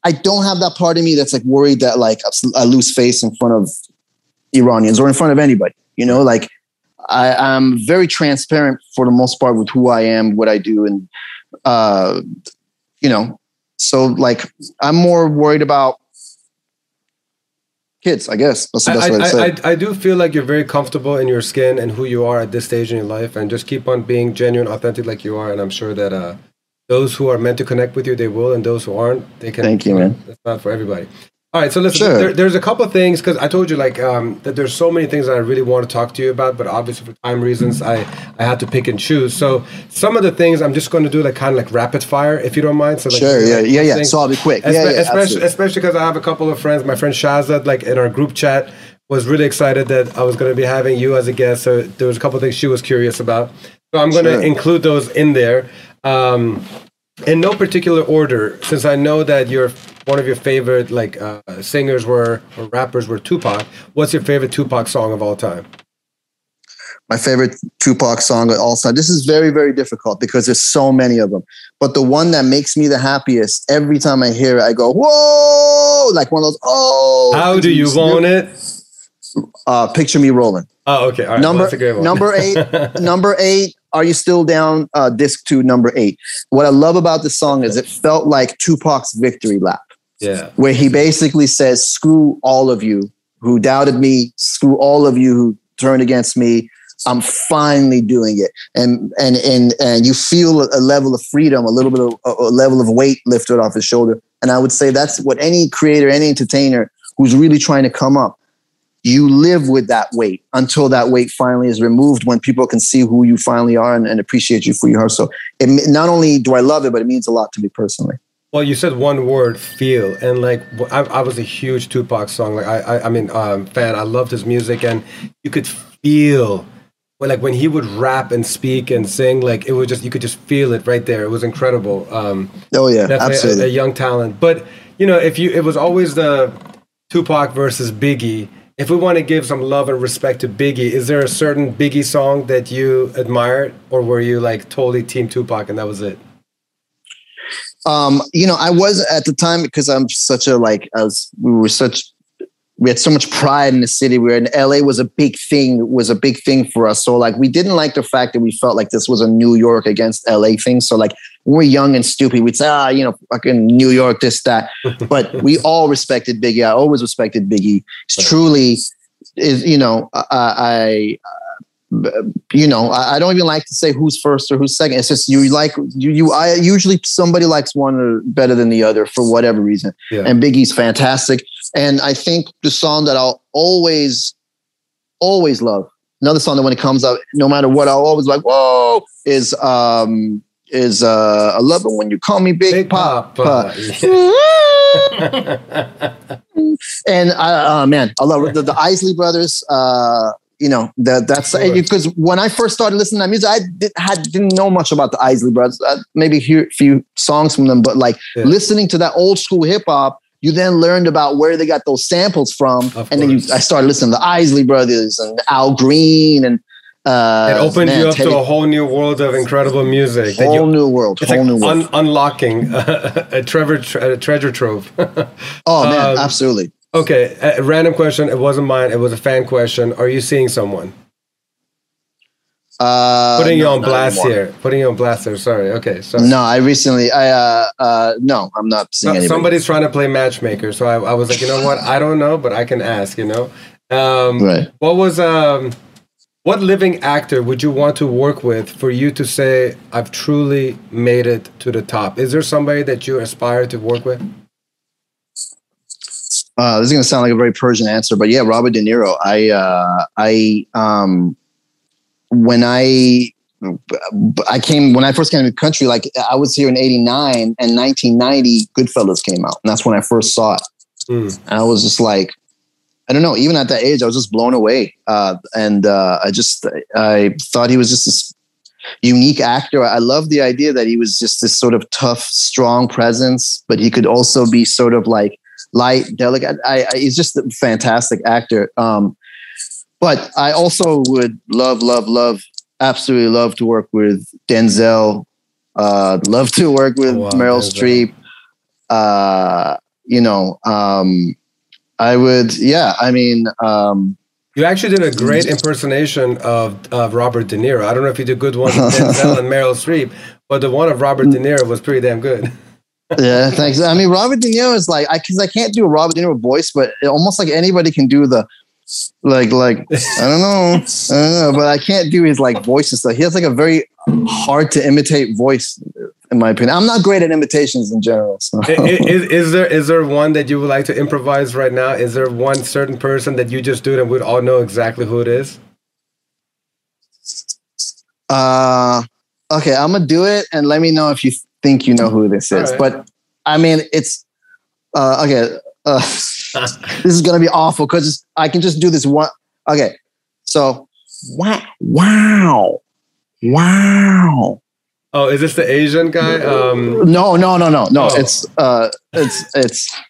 I don't have that part of me that's like worried that like I lose face in front of Iranians or in front of anybody. You know, like I, I'm very transparent for the most part with who I am, what I do, and uh, you know, so like I'm more worried about kids. I guess that's the I, way to I, say. I, it. I, I do feel like you're very comfortable in your skin and who you are at this stage in your life, and just keep on being genuine, authentic, like you are. And I'm sure that uh, those who are meant to connect with you, they will, and those who aren't, they can. Thank you, man. That's not for everybody. All right, so listen. Sure. There, there's a couple of things because I told you like um, that. There's so many things that I really want to talk to you about, but obviously for time reasons, I I had to pick and choose. So some of the things I'm just going to do like kind of like rapid fire, if you don't mind. So like, Sure, yeah, like, yeah, yeah. things- So I'll be quick. Espe- Yeah, yeah, especially especially because I have a couple of friends. My friend Shazad, like in our group chat, was really excited that I was going to be having you as a guest. So there was a couple of things she was curious about. So I'm going to Sure. include those in there, um, in no particular order, since I know that you're one of your favorite like uh, singers were or rappers were Tupac. What's your favorite Tupac song of all time? my favorite Tupac song of all time. This is very, very difficult because there's so many of them. But the one that makes me the happiest every time I hear it, I go, whoa, like one of those, oh. How do you want it? Uh, picture me rolling. Oh, okay. All right. well, number that's a great one. number [LAUGHS] eight, number eight. Are you still down? Uh, disc two, number eight. What I love about this song is it felt like Tupac's victory lap, yeah. where he basically says, "Screw all of you. who doubted me. Screw all of you who turned against me. I'm finally doing it, and and and and you feel a level of freedom, a little bit of a level of weight lifted off his shoulder. And I would say that's what any creator, any entertainer who's really trying to come up, you live with that weight until that weight finally is removed. When people can see who you finally are and, and appreciate you for your heart. So it, not only do I love it, but it means a lot to me personally. Well, you said one word, feel, and like I, I was a huge Tupac song, like I, I, I mean, um, fan. I loved his music, and you could feel well, like when he would rap and speak and sing, like it was just you could just feel it right there. It was incredible. Um, oh yeah, absolutely, a, a, young talent. But you know, if you, it was always the Tupac versus Biggie. If we want to give some love and respect to Biggie, is there a certain Biggie song that you admired, or were you like totally Team Tupac and that was it? Um, you know, I was at the time because I'm such a like as we were such we had so much pride in the city. We were in LA was a big thing, was a big thing for us. So like we didn't like the fact that we felt like this was a New York against LA thing. So like we're young and stupid, we'd say, ah, you know, fucking New York, this, that. [LAUGHS] But we all respected Biggie. I always respected Biggie. It's truly is, you know, I, I you know, I, don't even like to say who's first or who's second. It's just you like you. You I usually somebody likes one better than the other for whatever reason. Yeah. And Biggie's fantastic. And I think the song that I'll always, always love, another song that when it comes up, no matter what, I'll always like, whoa, is um is uh I love it when you call me Big, Big Papa. [LAUGHS] and I, uh, man, I love the, the Isley Brothers. Uh, you know that that's because when I first started listening to that music, I did, had didn't know much about the Isley Brothers. I maybe hear a few songs from them, but like yeah. listening to that old school hip hop you then learned about where they got those samples from, of and course. then you, I started listening to the Isley Brothers and Al Green, and uh, it opened man, you up Teddy, to a whole new world of incredible music. Whole you, new world. It's whole like new world. Un- unlocking [LAUGHS] a, Trevor, a treasure trove. [LAUGHS] oh man, um, absolutely. Okay, a random question. It wasn't mine. It was a fan question. Are you seeing someone? Uh, Putting you on blast here. Putting you on blast here. Sorry. Okay. So no, I recently. I uh, uh, no, I'm not seeing anybody. Somebody's trying to play matchmaker, so I, I, was like, you know what? I don't know, but I can ask. You know. Um, right. What was um, what living actor would you want to work with for you to say I've truly made it to the top? Is there somebody that you aspire to work with? Uh, this is going to sound like a very Persian answer, but yeah, Robert De Niro. I uh, I um, when I I came when I first came to the country, like I was here in '89 and 1990, Goodfellas came out, and that's when I first saw it. Mm. And I was just like, I don't know. Even at that age, I was just blown away, uh, and uh, I just I thought he was just this unique actor. I love the idea that he was just this sort of tough, strong presence, but he could also be sort of like light, delicate. I, I he's just a fantastic actor. Um, but I also would love, love, love, absolutely love to work with Denzel. Uh, love to work with oh, wow, Meryl Streep. Uh, you know, um, I would, yeah. I mean, um, you actually did a great impersonation of, of Robert De Niro. I don't know if you did a good one with [LAUGHS] Denzel and Meryl Streep, but the one of Robert De Niro was pretty damn good. [LAUGHS] yeah, thanks. I mean, Robert De Niro is like, I because I can't do a Robert De Niro voice, but almost like anybody can do the like like I don't know, I don't know, but I can't do his like voice and stuff. He has like a very hard to imitate voice, in my opinion. I'm not great at imitations in general. So. is, is, there is there one that you would like to improvise right now? Is there one certain person that you just do it and we'd all know exactly who it is? Uh, okay, I'm gonna do it and let me know if you think you know who this is. Right. But I mean, it's uh, okay. Uh, [LAUGHS] this is gonna be awful because I can just do this one. Okay, so wow, wow, wow. Oh, is this the Asian guy? Um, no, no, no, no, no. Oh. It's uh, it's it's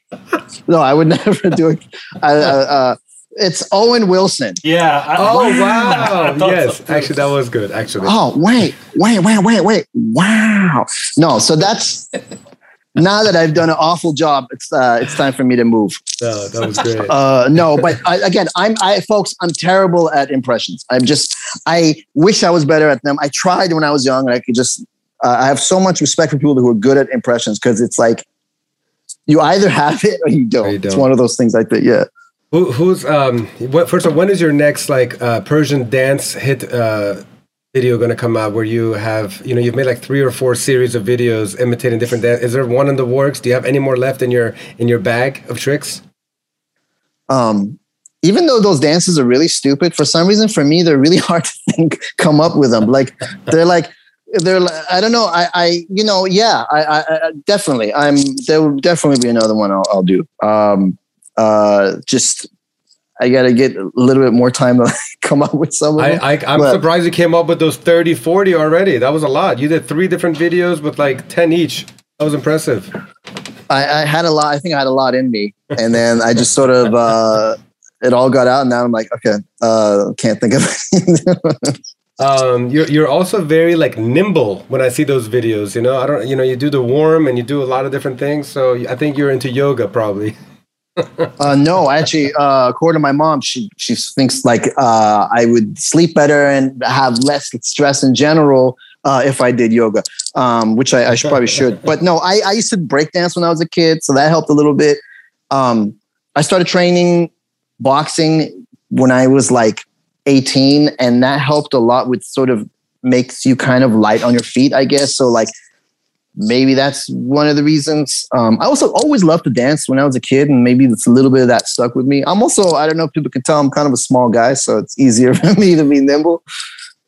no. I would [LAUGHS] never do it. I, uh, uh, it's Owen Wilson. Yeah. I, oh [LAUGHS] wow. wow. yes, so actually, that was good. Actually. Oh wait, wait, wait, wait, wait. Wow. No, so that's now that I've done an awful job, it's uh, it's time for me to move. No, that was great. [LAUGHS] Uh, no, but I, again, I'm I folks, I'm terrible at impressions. I'm just I wish I was better at them. I tried when I was young, and I could just. Uh, I have so much respect for people who are good at impressions because it's like you either have it or you don't. Or you don't. It's one of those things like that. Yeah. Who, who's um? What first of all, when is your next like uh, Persian dance hit uh, video going to come out? Where you have you know you've made like three or four series of videos imitating different dance. Is there one in the works? Do you have any more left in your in your bag of tricks? Um, even though those dances are really stupid, for some reason, for me, they're really [LAUGHS] hard to think, come up with them. Like they're like they're I don't know. I, I you know, yeah, I, I, I definitely. I'm there will definitely be another one I'll, I'll do. Um, uh, just I got to get a little bit more time to [LAUGHS] come up with some of them. I, I, am surprised you came up with those 30, 40 already. That was a lot. You did three different videos with like 10 each. That was impressive. I, I had a lot. I think I had a lot in me. And then I just sort of, uh, it all got out. And now I'm like, okay, uh, can't think of it. [LAUGHS] um, you're you're also very like nimble when I see those videos. You know, I don't. You know, you do the warm and you do a lot of different things. So I think you're into yoga probably. [LAUGHS] [LAUGHS] uh, no, actually, uh, according to my mom, she she thinks like uh, I would sleep better and have less stress in general uh, if I did yoga, um, which I, I should, probably should. But no, I, I used to break dance when I was a kid, so that helped a little bit. Um, I started training boxing when I was like 18, and that helped a lot with sort of makes you kind of light on your feet, I guess. So like maybe that's one of the reasons. Um, I also always loved to dance when I was a kid, and maybe it's a little bit of that stuck with me. I'm also, I don't know if people can tell, I'm kind of a small guy, so it's easier [LAUGHS] for me to be nimble.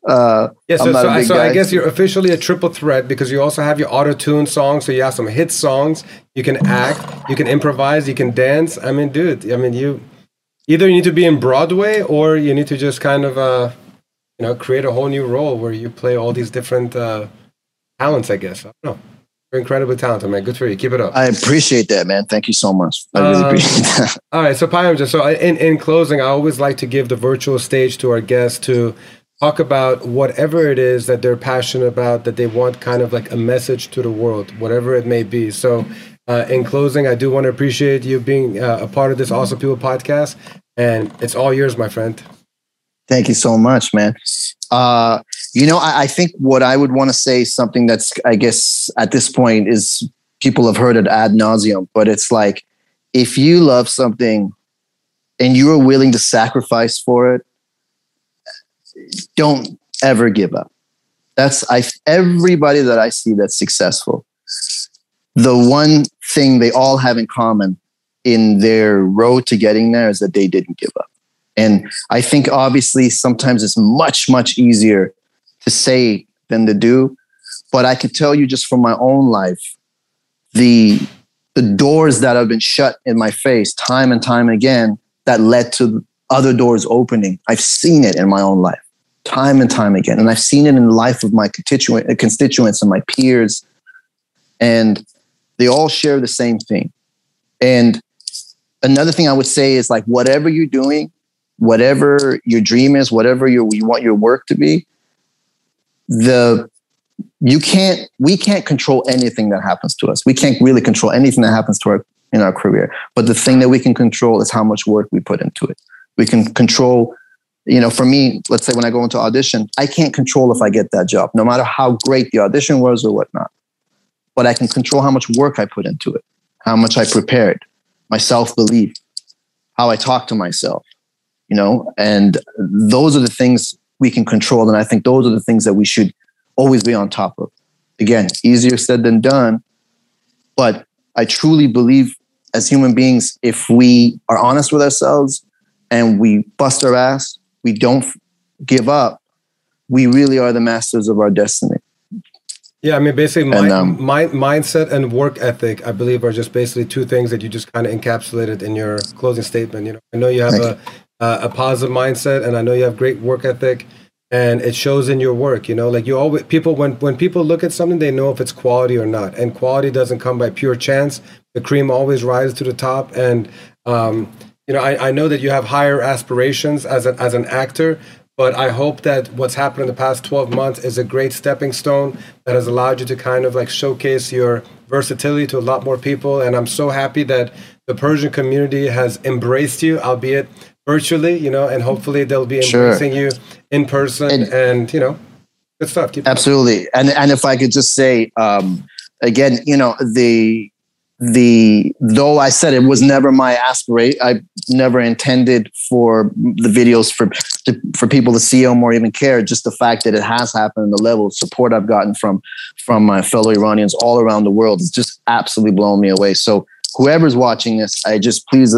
Uh, yeah, so, so, I, so I guess you're officially a triple threat because you also have your auto tune songs. So you have some hit songs. You can act, you can improvise, you can dance. I mean, dude, I mean, you either you need to be in Broadway or you need to just kind of, uh, you know, create a whole new role where you play all these different uh, talents. I guess I don't know. You're incredibly talented, man. Good for you. Keep it up. I appreciate that, man. Thank you so much. I really uh, appreciate that. [LAUGHS] All right, so Payamja. So in in closing, I always like to give the virtual stage to our guests to talk about whatever it is that they're passionate about, that they want kind of like a message to the world, whatever it may be. So. Uh, in closing, I do want to appreciate you being uh, a part of this Awesome People podcast, and it's all yours, my friend. Thank you so much, man. Uh, you know, I, I think what I would want to say something that's, I guess, at this point is people have heard it ad nauseum, but it's like if you love something and you are willing to sacrifice for it, don't ever give up. That's I everybody that I see that's successful. The one thing they all have in common in their road to getting there is that they didn't give up. And I think obviously sometimes it's much, much easier to say than to do. But I can tell you just from my own life, the the doors that have been shut in my face time and time again that led to other doors opening. I've seen it in my own life time and time again. And I've seen it in the life of my constituent, uh, constituents and my peers. And they all share the same thing. And another thing I would say is like, whatever you're doing, whatever your dream is, whatever you want your work to be, the you can't we can't control anything that happens to us. We can't really control anything that happens to our in our career. But the thing that we can control is how much work we put into it. We can control, you know, for me, let's say when I go into audition, I can't control if I get that job, no matter how great the audition was or whatnot. But I can control how much work I put into it, how much I prepared, my self belief, how I talk to myself, you know, and those are the things we can control. And I think those are the things that we should always be on top of. Again, easier said than done. But I truly believe as human beings, if we are honest with ourselves and we bust our ass, we don't give up, we really are the masters of our destiny. Yeah, I mean, basically, and, um, mindset and work ethic, I believe, are just basically two things that you just kind of encapsulated in your closing statement. You know, I know you have a, uh, a positive mindset, and I know you have great work ethic, and it shows in your work. You know, like you always people when when people look at something, they know if it's quality or not, and quality doesn't come by pure chance. The cream always rises to the top, and um, you know, I, I know that you have higher aspirations as an as an actor, but I hope that what's happened in the past 12 months is a great stepping stone that has allowed you to kind of like showcase your versatility to a lot more people. And I'm so happy that the Persian community has embraced you, albeit virtually, you know, and hopefully they'll be embracing sure. you in person and, and, you know, good stuff. Keep absolutely. And and if I could just say, um, again, you know, the the though I said it was never my aspirate, I never intended for the videos for to, for people to see them or even care. Just the fact that it has happened, and the level of support I've gotten from from my fellow Iranians all around the world is just absolutely blowing me away. So whoever's watching this, I just please,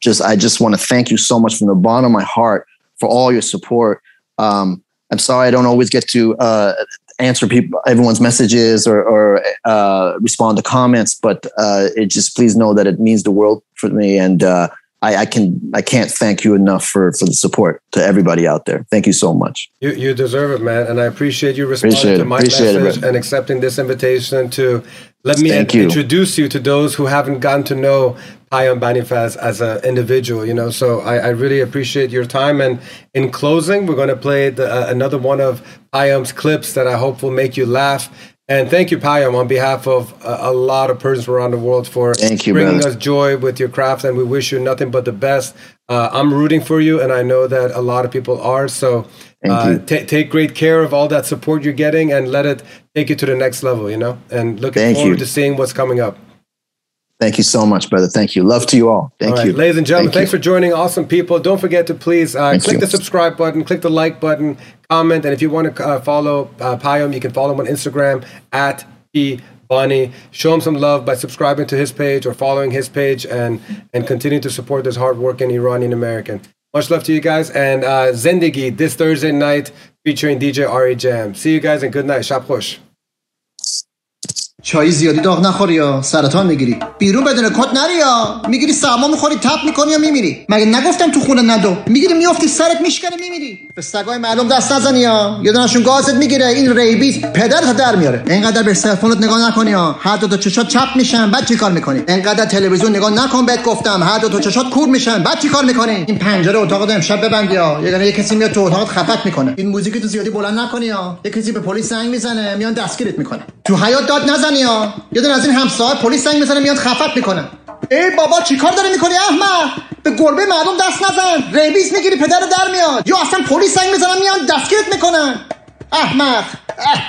just I just want to thank you so much from the bottom of my heart for all your support. Um, I'm sorry I don't always get to uh, answer people everyone's messages or, or uh, respond to comments but uh, it just please know that it means the world for me and uh, I, I, can I can't thank you enough for for the support to everybody out there. Thank you so much. You you deserve it, man, and I appreciate you responding to my appreciate message it, and accepting this invitation to let me in, introduce you to those who haven't gotten to know Payam Banifaz as an individual. You know, so I, I, really appreciate your time. And in closing, we're going to play the, uh, another one of Payam's clips that I hope will make you laugh and thank you, Payam, on behalf of a, a, lot of persons around the world for thank you, bringing us joy with your craft. And we wish you nothing but the best. Uh, I'm rooting for you, and I know that a lot of people are. So uh, t- take great care of all that support you're getting and let it take you to the next level, you know? And looking thank forward you. to seeing what's coming up. Thank you so much, brother. Thank you. Love to you all. Thank all right. you. Ladies and gentlemen, Thank thanks you. for joining. Awesome people. Don't forget to please uh, click you. the subscribe button, click the like button, comment. And if you want to uh, follow uh, Payam, you can follow him on Instagram at P. Bonnie. Show him some love by subscribing to his page or following his page and, and continue to support this hardworking Iranian American. Much love to you guys. And uh, Zendegi this Thursday night featuring DJ Ari Jam. See you guys and good night. Shab. چای زیادی داغ نخوری یا؟ سرطان می‌گیری. بیرون بدون کت نری یا؟ می‌گیری سرما می‌خوری تپ می‌کنی یا میمیری؟ مگه نگفتم تو خونه ندو؟ می‌گیری میافتی سرت میشکنه میمیری. به سگای معلوم دست نزنی یا؟ یه گازت می‌گیره این ریبیز پدرت در میاره. اینقدر به سلفونت نگاه نکنی یا؟ هر دو تا چشات چپ میشن بعد چیکار می‌کنی؟ اینقدر تلویزیون نگاه نکن بهت گفتم هر دو تا چشات کور میشن بعد چیکار می‌کنی؟ این پنجره اتاقت امشب ببندی یا؟ یه یه کسی میاد تو اتاقت خفت می‌کنه. این موزیک تو زیادی بلند نکنی یا؟ یه کسی به پلیس زنگ می‌زنه میان دستگیرت می‌کنه تو حیات داد نزنی یا؟ یه دونه از این همسایه پلیس زنگ می‌زنه میاد خفت می‌کنه. ای بابا چیکار داری می‌کنی احمد؟ به گربه مردم دست نزن. ریبیس می‌گیری پدر در میاد. یا اصلا پلیس زنگ می‌زنن میان دستگیرت می‌کنن. احمق اه.